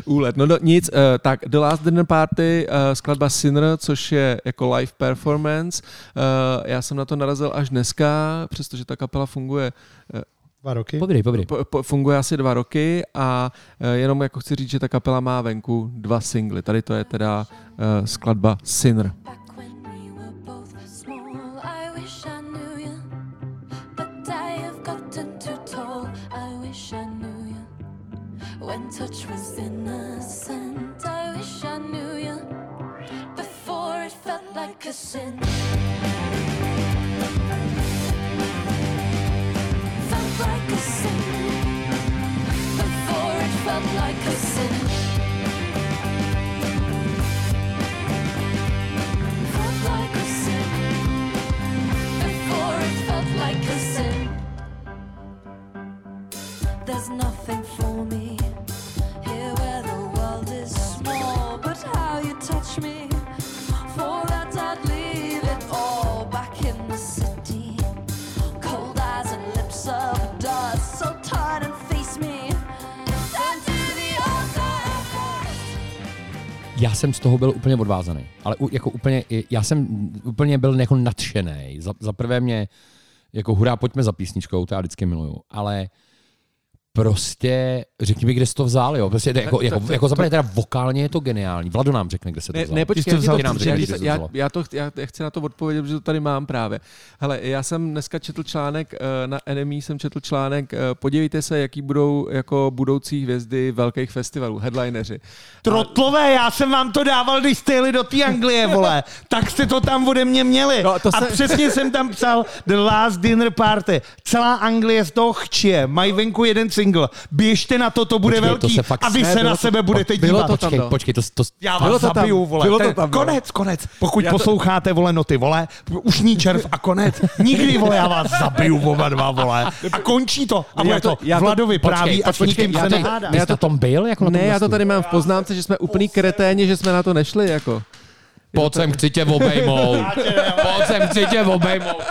úlet. No, no nic, uh, tak The Last Dinner Party, uh, skladba Sinner, což je jako live performance. Uh, já jsem na to narazil až dneska, přestože ta kapela funguje uh, Dva roky. Povídej, povídej. po, po, funguje asi dva roky a uh, jenom jako chci říct, že ta kapela má venku dva singly. Tady to je teda uh, skladba Sinner. When touch was innocent, I wish I knew you. Before it felt like a sin. felt like a sin. Felt like a sin. Before it felt like a sin. There's nothing for me here where the world is small, but how you touch me. Já jsem z toho byl úplně odvázaný. Ale u, jako úplně, já jsem úplně byl jako nadšený. Za, za prvé mě, jako hurá, pojďme za písničkou, to já vždycky miluju. Ale prostě řekni mi, kde jsi to vzal, jo. Prostě jako, To- jako, to- jako to- prvé teda vokálně je to geniální. Vlado nám řekne, kde se to vzal. ne, počkej, to vzal, nám řekne, já, kde ti se to, to já, vzalo. já, to, já, já chci na to odpovědět, protože to tady mám právě. Hele, já jsem dneska četl článek eh, na Enemy, jsem četl článek, eh, podívejte se, jaký budou jako budoucí hvězdy velkých festivalů, headlineři. Trotlové, já jsem vám to dával, když jste jeli do té Anglie, vole. Tak jste to tam ode mě měli. No, to a se- přesně jsem tam psal The Last Dinner Party. Celá Anglie z toho chčije. Mají venku jeden single. Běžte na to, to bude Počkej, to velký. se fakt- a vy Ne, se bylo na to- sebe budete bylo dívat. to tam, Počkej, počkej, to, to, Já Bylo vás to tam, zabiju, vole. bylo to tam, konec, konec. Pokud Já to- posloucháte, vole, noty, vole, ušní červ a konec. Nikdy, vole, já vás zabiju, oba dva, vole. A končí to. A Já bude to- to, já to- Vlado vypráví a s počkej, nikým já se to- nehádá. Jsi na tom byl? Jako Ne, já to tady mám v poznámce, že jsme úplný kreténi, že jsme na to nešli, jako. Pojď sem, chci tě obejmout. Pojď sem, chci tě obejmout.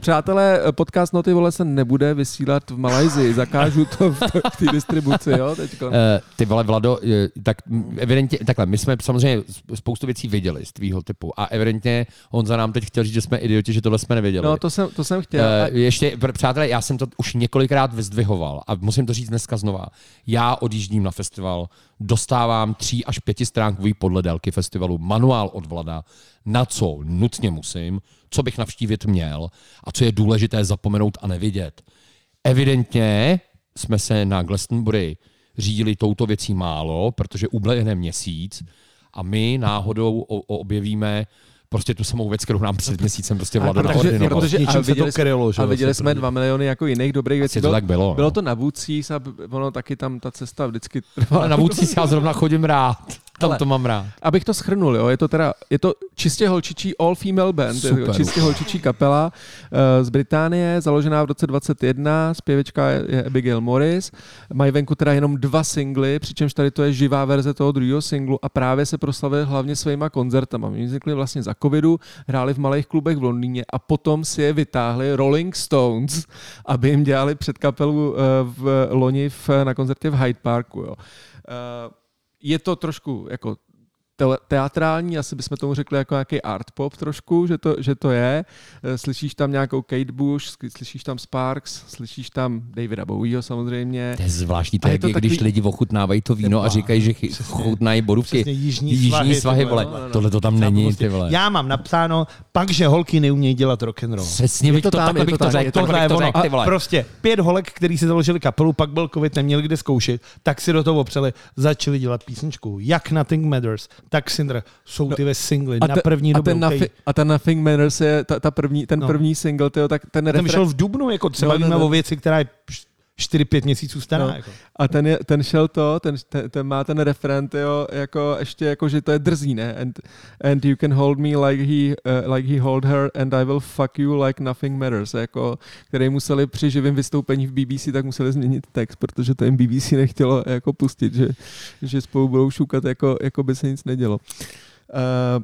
Přátelé, podcast Noty vole se nebude vysílat v Malajzii, zakážu to v v té distribuci, jo, teďko. Uh, ty vole, Vlado, tak evidentně, takhle, my jsme samozřejmě spoustu věcí věděli z tvýho typu a evidentně on za nám teď chtěl říct, že jsme idioti, že tohle jsme nevěděli. No, to jsem, to jsem chtěl. Uh, ještě, přátelé, já jsem to už několikrát vyzdvihoval a musím to říct dneska znova. Já odjíždím na festival, dostávám tří až pěti stránkový podle délky festivalu, manuál od Vlada, na co nutně musím, co bych navštívit měl a co je důležité zapomenout a nevidět. Evidentně jsme se na Glastonbury řídili touto věcí málo, protože uběhne měsíc a my náhodou objevíme prostě tu samou věc, kterou nám před měsícem prostě Vlado takže- naordinoval. protože- a se to viděli, krylo, že a viděli jsme dva miliony jako jiných dobrých věcí. To tak bylo, no. Bylo to na a b- ono taky tam ta cesta vždycky trvala. Ale na vůdci já zrovna chodím rád. Tam to mám rád. Abych to schrnul, jo, je to teda, je to čistě holčičí all female band, je to Super. čistě holčičí kapela uh, z Británie, založená v roce 21, zpěvečka je, je Abigail Morris, mají venku teda jenom dva singly, přičemž tady to je živá verze toho druhého singlu a právě se proslavili hlavně svýma koncertama. Oni vznikli vlastně za covidu, hráli v malých klubech v Londýně a potom si je vytáhli Rolling Stones, aby jim dělali před kapelu uh, v loni v, na koncertě v Hyde Parku. Jo. Uh, je to trošku jako tele- teatrální, asi bychom tomu řekli jako nějaký art pop trošku, že to, že to je. Eh, Slyšíš tam nějakou Kate Bush, slyšíš tam Sparks, slyšíš tam Davida Bowieho samozřejmě. To je zvláštní, to je, je to když takový- lidi ochutnávají to víno a říkají, že chy- chutnají borůvky. Jižní jižní svahy, vole, no, no, no. Tohle to tam není, ty vole. Já mám napsáno, pak, že holky neumějí dělat rock and roll. Přesně to to, tam, takhle je bych to řekl, Tohle je ono. prostě pět holek, který si založili kapelu, pak byl covid, neměli kde zkoušet, tak si do toho opřeli, začali dělat písničku. Jak Nothing Matters, tak Cinder jsou ty ve singly na te- první a dobrou. ten, Nothing, a ten Nothing Matters je ta, ta první, ten No. první single, tyjo, tak ten, ten refren, vyšel v Dubnu, jako třeba No, no, no. o věci, která je 4-5 měsíců stará. No. Jako. a ten, je, ten šel to, ten, ten, ten má ten refren, tyjo, jako ještě jako, že to je drzý, ne? And, and you can hold me like he, uh, like he hold her and I will fuck you like nothing matters, jako, který museli při živém vystoupení v BBC, tak museli změnit text, protože to jim BBC nechtělo jako pustit, že, že spolu budou šukat, jako, jako by se nic nedělo. Uh,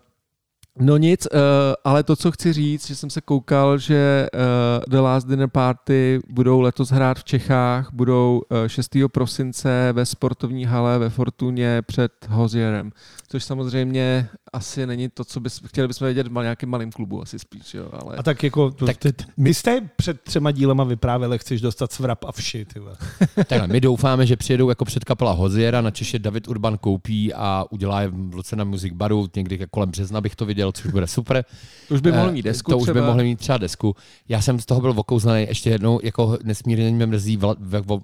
No nic, uh, ale to, co chci říct, že jsem se koukal, že uh, The Last Dinner Party budou letos hrát v Čechách, budou uh, 6. prosince ve sportovní hale ve Fortuně před Hozierem, což samozřejmě asi není to, co bys, chtěli bychom vědět v mal- nějakém malém klubu, asi spíš, jo, ale... A tak jako, to, Tak- tak, ty, my jste před třema dílema vyprávěli, chceš dostat svrap a vši. Takhle, my doufáme, že přijedou jako předkapela Hoziera, na Češe David Urban koupí a udělá je v Lucena Music Baru, někdy kolem března bych to viděl, což bude super. to už by mohl Eh, mít desku To už třeba. by mohli mít třeba desku. Já jsem z toho byl okouzlený ještě jednou, jako nesmírně mě mrzí,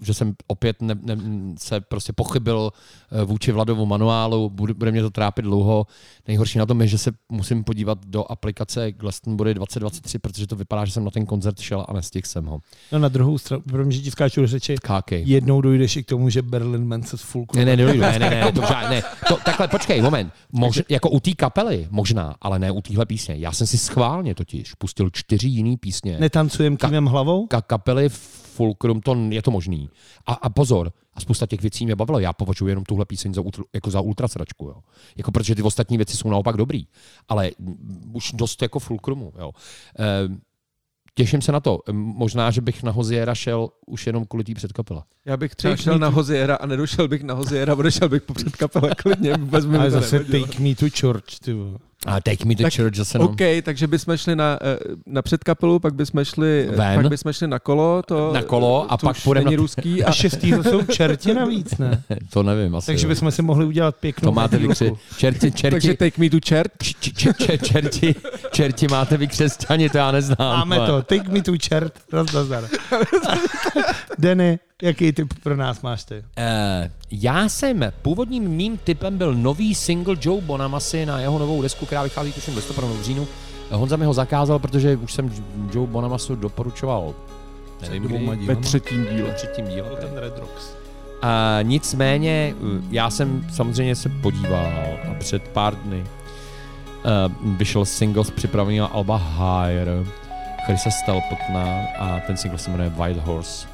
že jsem opět ne, ne, se prostě pochybil eh, vůči Vladovu manuálu, bude, bude mě to trápit dlouho. Nejhorší na tom je, že se musím podívat do aplikace Glastonbury 2023, protože to vypadá, že jsem na ten koncert šel a nestihl jsem ho. No na druhou stranu, pro mě, že ti skáču do řeči, Kákej. jednou dojdeš i k tomu, že Berlin Man se fulku. Ne, ne, ne, ne, ne, ne, to ne. To, takhle, počkej, moment. Mož, jako u té kapely možná, ale ale ne u téhle písně. Já jsem si schválně totiž pustil čtyři jiný písně. Netancujem kývem hlavou? Ka- kapely Fulcrum, to je to možný. A, a pozor, a spousta těch věcí mě bavilo. Já považuji jenom tuhle píseň za, ultra, jako za ultrasračku. Jo. Jako protože ty ostatní věci jsou naopak dobrý. Ale mm, už dost jako Fulcrumu. Jo. E, těším se na to. Možná, že bych na Hoziera šel už jenom kvůli té předkapele. Já bych třeba Take šel na Hoziera a nedošel bych na Hoziera, odešel bych po předkapele klidně, vůbec mi Ale zase nevadilo. take me to church, ty vole. A Take Me to Tak, Church zase no. OK, takže bychom šli na, eh, na předkapelu, pak bychom šli, Ven. pak bychom šli na kolo, to, Na kolo a to pak půjdeme na- ruský. A, A šestýho jsou čerti navíc, ne? To nevím asi. Takže bychom si mohli udělat pěknou to máte vykře... Čerti, čerti, takže take me to church. č, č, č, č, čerti, čerti máte vy křesťani, to já neznám. Máme ale- to. Take me to čert. Nazdar. Denny, jaký typ pro nás máš ty? Eh, já jsem, původním mým typem byl nový single Joe Bonamasy na jeho novou desku, která vychází tuším v listopadu v říjnu. Eh, Honza mi ho zakázal, protože už jsem Joe Bonamasu doporučoval nevím kdy. Ve třetím díle. Ve třetím díle. Byl ten Red Rocks. A nicméně, eh, já jsem samozřejmě se podíval a před pár dny uh, vyšel single z připraveného Alba Higher, Chrise Stelpotna a ten single se jmenuje Wild Horse.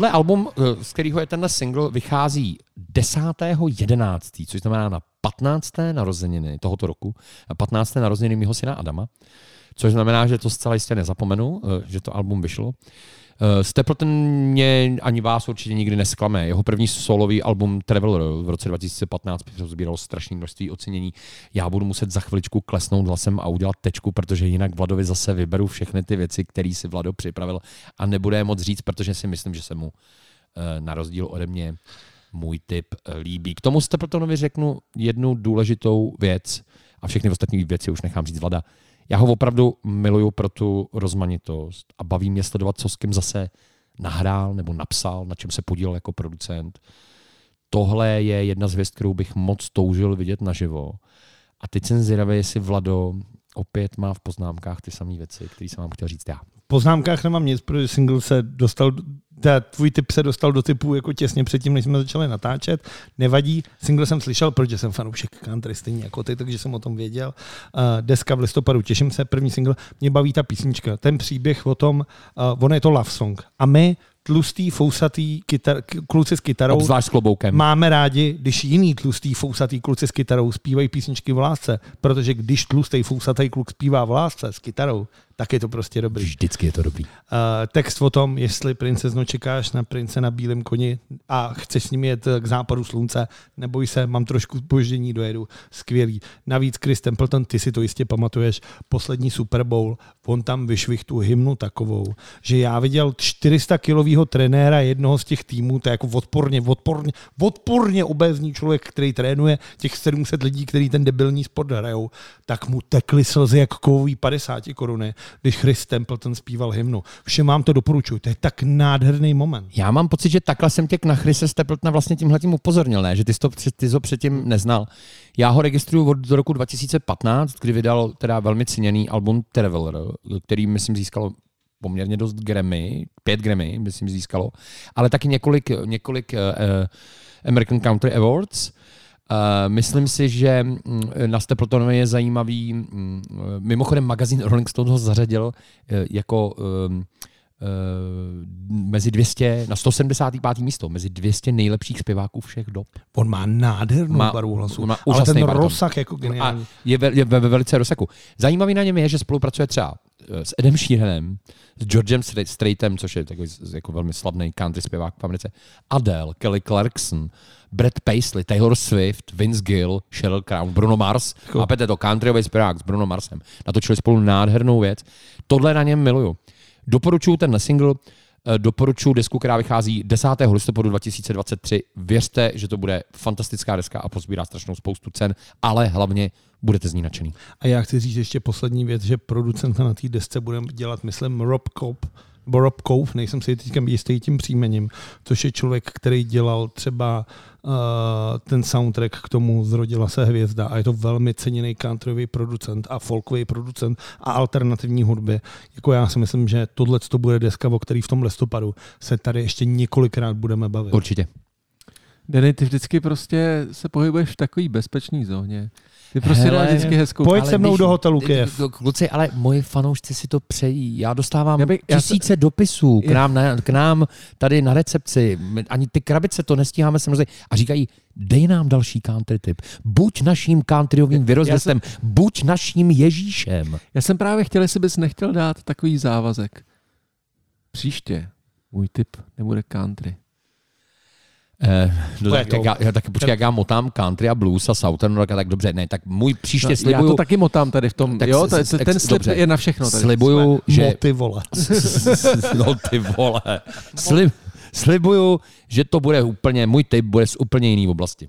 Tohle album, eh, z kterého je tenhle single, vychází 10.11., což znamená na 15. narozeniny tohoto roku, a 15. narozeniny mého syna Adama, což znamená, že to zcela jistě nezapomenu, eh, že to album vyšlo. Eh, Stapleton mě ani vás určitě nikdy nesklame. Jeho první solový album Traveler v roce 2015 sbíral strašné množství ocenění. Já budu muset za chviličku klesnout hlasem a udělat tečku, protože jinak Vladovi zase vyberu všechny ty věci, které si Vlado připravil a nebude je moc říct, protože si myslím, že se mu eh, na rozdíl ode mě můj typ eh, líbí. K tomu Stapletonovi řeknu jednu důležitou věc a všechny ostatní věci už nechám říct Vlada. Já ho opravdu miluju pro tu rozmanitost a baví mě sledovat, co s kým zase nahrál nebo napsal, na čem se podílel jako producent. Tohle je jedna z hvězd, kterou bych moc toužil vidět naživo. A teď jsem zvědavý, jestli Vlado opět má v poznámkách ty samé věci, které jsem vám chtěl říct já. V poznámkách nemám nic, protože single se dostal, ta, tvůj typ se dostal do typu jako těsně předtím, než jsme začali natáčet. Nevadí, single jsem slyšel, protože jsem fanoušek country stejně jako ty, takže jsem o tom věděl. Uh, deska v listopadu, těším se, první single. Mě baví ta písnička, ten příběh o tom, uh, ono je to love song. A my, tlustý, fousatý kytar, kluci s kytarou, Obzvlášť s kloboukem. Máme rádi, když jiný tlustý fousatý kluci s kytarou zpívají písničky v lásce, protože když tlustý fousatý kluk zpívá v lásce s kytarou, tak je to prostě dobrý. Vždycky je to dobrý. Uh, text o tom, jestli princezno čekáš na prince na bílém koni a chceš s ním jet k západu slunce, neboj se, mám trošku spoždění, dojedu. Skvělý. Navíc Chris Templeton, ty si to jistě pamatuješ, poslední Super Bowl, on tam vyšvih tu hymnu takovou, že já viděl 400 kilového trenéra jednoho z těch týmů, to je jako odporně, odporně, odporně obézní člověk, který trénuje těch 700 lidí, který ten debilní sport hrajou, tak mu tekly slzy jak kovový 50 koruny, když Chris Templeton zpíval hymnu. Všem vám to doporučuji, to je tak nádherný moment. Já mám pocit, že takhle jsem tě na Chrise Stapletona vlastně tímhle tím upozornil, ne? že ty jsi to, ty jsi ho předtím neznal. Já ho registruju od do roku 2015, kdy vydal teda velmi ceněný album Traveler, který myslím získalo poměrně dost Grammy, pět Grammy, myslím získalo, ale taky několik, několik uh, American Country Awards. Myslím si, že mm, na Stapletonu je zajímavý, mm, mimochodem magazín Rolling Stone ho zařadil eh, jako ehm, eh, mezi 200, na 175. místo, mezi 200 nejlepších zpěváků všech dob. On má nádhernou Má- barvu hlasu, má ale ten bariton. rozsah jako geniální. A je ve, je ve, ve velice rozsaku. Zajímavý na něm je, že spolupracuje třeba eh, s Edem Sheeranem, s Georgem Stra- Straightem, což je takový jako velmi slavný country zpěvák v Americe, Adele, Kelly Clarkson, Brad Paisley, Taylor Swift, Vince Gill, Sheryl Crow, Bruno Mars. Chápete to? Countryový zpěvák s Bruno Marsem. Natočili spolu nádhernou věc. Tohle na něm miluju. Doporučuju ten single, eh, doporučuji desku, která vychází 10. listopadu 2023. Věřte, že to bude fantastická deska a pozbírá strašnou spoustu cen, ale hlavně budete z ní nadšený. A já chci říct ještě poslední věc, že producent na té desce bude dělat, myslím, Rob Cope, nebo Rob Cove, nejsem si teď jistý tím příjmením, což je člověk, který dělal třeba uh, ten soundtrack k tomu Zrodila se hvězda a je to velmi ceněný countryový producent a folkový producent a alternativní hudby. Jako já si myslím, že tohle to bude deska, o který v tom listopadu se tady ještě několikrát budeme bavit. Určitě. Denny, ty vždycky prostě se pohybuješ v takové bezpečné zóně. Ty prostě Hele, dáš vždycky hezkou... pojď se mnou víš, do hotelu ty- Kluci, ale moji fanoušci si to přejí. Já dostávám Já bych- já tisíce dopisů k Já- nám, na, k nám tady na recepci. My- Ani ty krabice to nestíháme samozřejmě. A říkají, dej nám další country tip. Buď naším countryovým vyrozvěstem, buď naším Ježíšem. Já jsem právě chtěl, jestli bys nechtěl dát takový závazek. Příště můj tip nebude country. Eh, no, tak, jak já, tak počkej, jak já motám country a blues a southern rock, a tak dobře, ne, tak můj příště No, já slibuju, to taky motám tady v tom. Tak jo, s- to, ten slib dobře. je na všechno. Tady. slibuju, že... Moty vole. no ty vole. Slib, slibuju, že to bude úplně, můj tip bude z úplně jiný oblasti.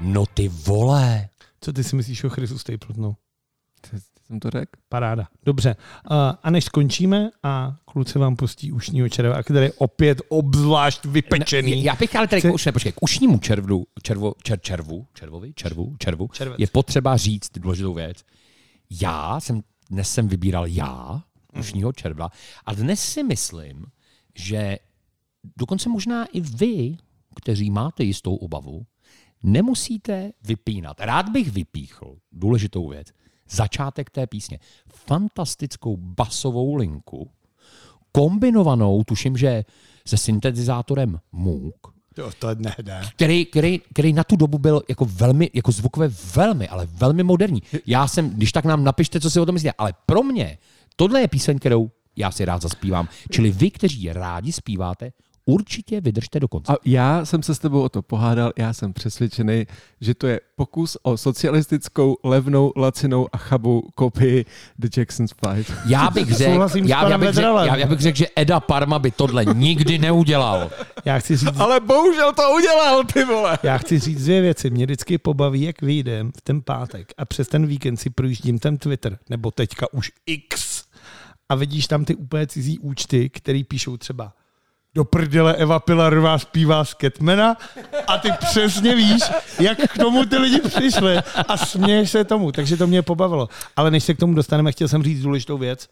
No ty vole. Co ty si myslíš o Chrisu Stapletonu? Jsem to řekl? Paráda. Dobře. Uh, a než skončíme a kluci vám pustí ušního červa, který je opět obzvlášť vypečený. Já bych ale tady k, už ne, počkej, k ušnímu červu, červo, čer, červu, červovi, červu, červu, Červec. je potřeba říct důležitou věc. Já jsem, dnes jsem vybíral já, ušního červla, a dnes si myslím, že dokonce možná i vy, kteří máte jistou obavu, nemusíte vypínat. Rád bych vypíchl důležitou věc. Začátek té písně. Fantastickou basovou linku, kombinovanou, tuším, že se syntetizátorem Moog, Jo, to ne, ne. který, který, který na tu dobu byl jako velmi, jako zvukové velmi, ale velmi moderní. Já jsem, když tak nám napište, co si o tom myslíte, ale pro mě tohle je píseň, kterou já si rád zaspívám. Čili vy, kteří rádi zpíváte, určitě vydržte do konce. A já jsem se s tebou o to pohádal, já jsem přesvědčený, že to je pokus o socialistickou, levnou, lacinou a chabou kopii The Jackson's Five. Já bych řekl, já, já, bych řek, Vedralem. já, já bych řekl, že Eda Parma by tohle nikdy neudělal. Já chci říct, Ale bohužel to udělal, ty vole! já chci říct dvě věci. Mě vždycky pobaví, jak vyjdem v ten pátek a přes ten víkend si projíždím ten Twitter, nebo teďka už X, a vidíš tam ty úplně cizí účty, který píšou třeba do prdele Eva Pilarová zpívá z Catmana a ty přesně víš, jak k tomu ty lidi přišli a směješ se tomu, takže to mě pobavilo. Ale než se k tomu dostaneme, chtěl jsem říct důležitou věc.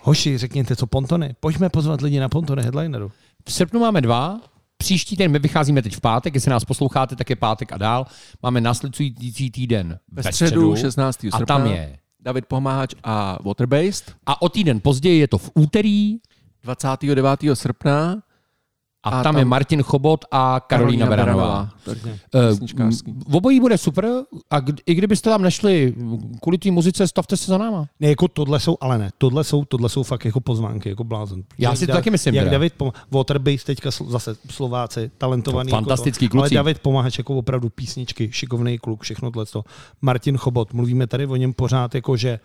Hoši, řekněte, co pontony. Pojďme pozvat lidi na pontony headlineru. V srpnu máme dva, příští týden, my vycházíme teď v pátek, jestli nás posloucháte, tak je pátek a dál. Máme následující týden Ve středu 16. srpna. A tam je. David Pomáhač a Waterbased. A o týden později je to v úterý 29. srpna. a, A tam, tam je Martin Chobot a Karolína Beranová. Takže Eh, písničkářský. v obojí bude super a kdy, i kdybyste tam nešli kvůli té muzice, stavte se za náma. Ne, jako tohle jsou, ale ne, tohle jsou, tohle jsou fakt jako pozvánky, jako blázen. Já Jak si to Da- taky myslím Jak teda. David Pom- Waterbase teďka zase Slováci, talentovaný. To fantastický jako to, kluci. Ale David Pomáhač jako opravdu písničky, šikovný kluk, všechno tohle. Martin Chobot, mluvíme tady o něm pořád jako, že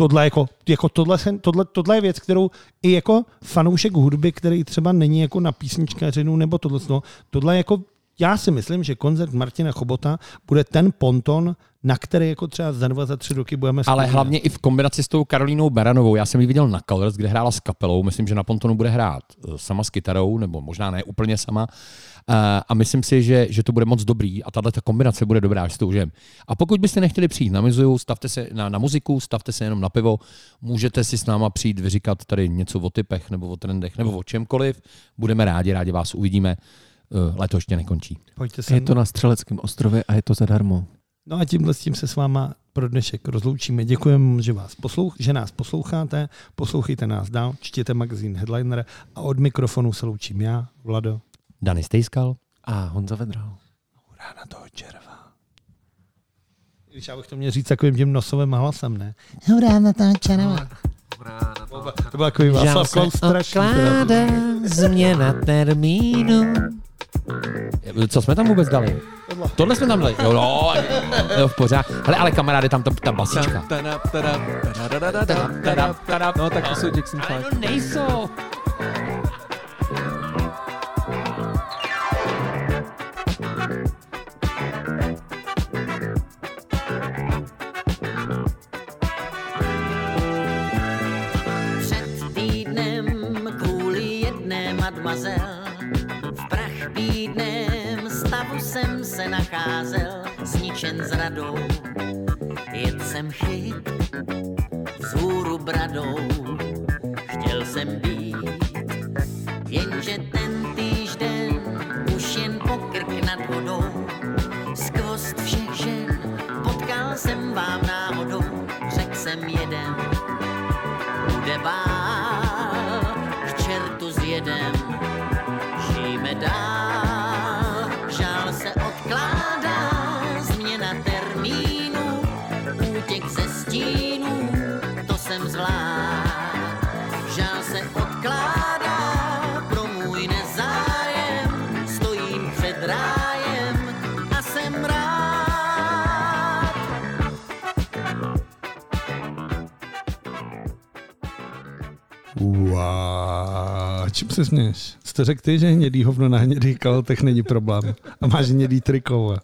tohle, jako, jako tohle, tohle, tohle, je věc, kterou i jako fanoušek hudby, který třeba není jako na písničkařinu nebo tohle, no, tohle je jako já si myslím, že koncert Martina Chobota bude ten ponton, na který jako třeba za dva, za tři roky budeme Ale hlavně i v kombinaci s tou Karolínou Beranovou. Já jsem ji viděl na Colors, kde hrála s kapelou. Myslím, že na Pontonu bude hrát eh, sama s kytarou, nebo možná ne úplně sama. Eh, A myslím si, že, že to bude moc dobrý a tahle ta kombinace bude dobrá, že to užijem. A pokud byste nechtěli přijít na mizu, stavte se na, na muziku, stavte se jenom na pivo, můžete si s náma přijít vyříkat tady něco o typech nebo o trendech nebo o čemkoliv. Budeme rádi, rádi vás uvidíme. Eh, leto ještě nekončí. Pojďte sem. Je to na Střeleckém ostrově a je to zadarmo. No a tímhle s tím se s váma pro dnešek rozloučíme. Děkujeme, že, vás poslouch- že nás posloucháte, poslouchejte nás dál, čtěte magazín Headliner a od mikrofonu se loučím já, Vlado. Dany Stejskal. A Honza Vedral. Rána toho červa. Když já bych to měl říct takovým tím nosovým hlasem, ne? Hurá na toho červa. To byl takový Václav Klaus strašný. změna termínu. Co jsme tam vůbec dali? Tohle jsme tam dali. Jo, no, jo v pořádku. Hele, ale kamaráde, tam ta, ta basička. No tak to jsou Jackson 5. No nejsou. Před týdnem kvůli jedné mademoiselle jsem se nacházel, zničen zradou. Jet jsem chyt vzhůru bradou, chtěl jsem být, jenže ten týžden už jen pokrk nad vodou. Skvost všech žen potkal jsem vám náhodou, řekl jsem jeden, bude bál, k čertu s jedem, žijeme dál, Wow, čím se směš? Jste řekl ty, že hnědý hovno na hnědých kalotech není problém. A máš hnědý triko.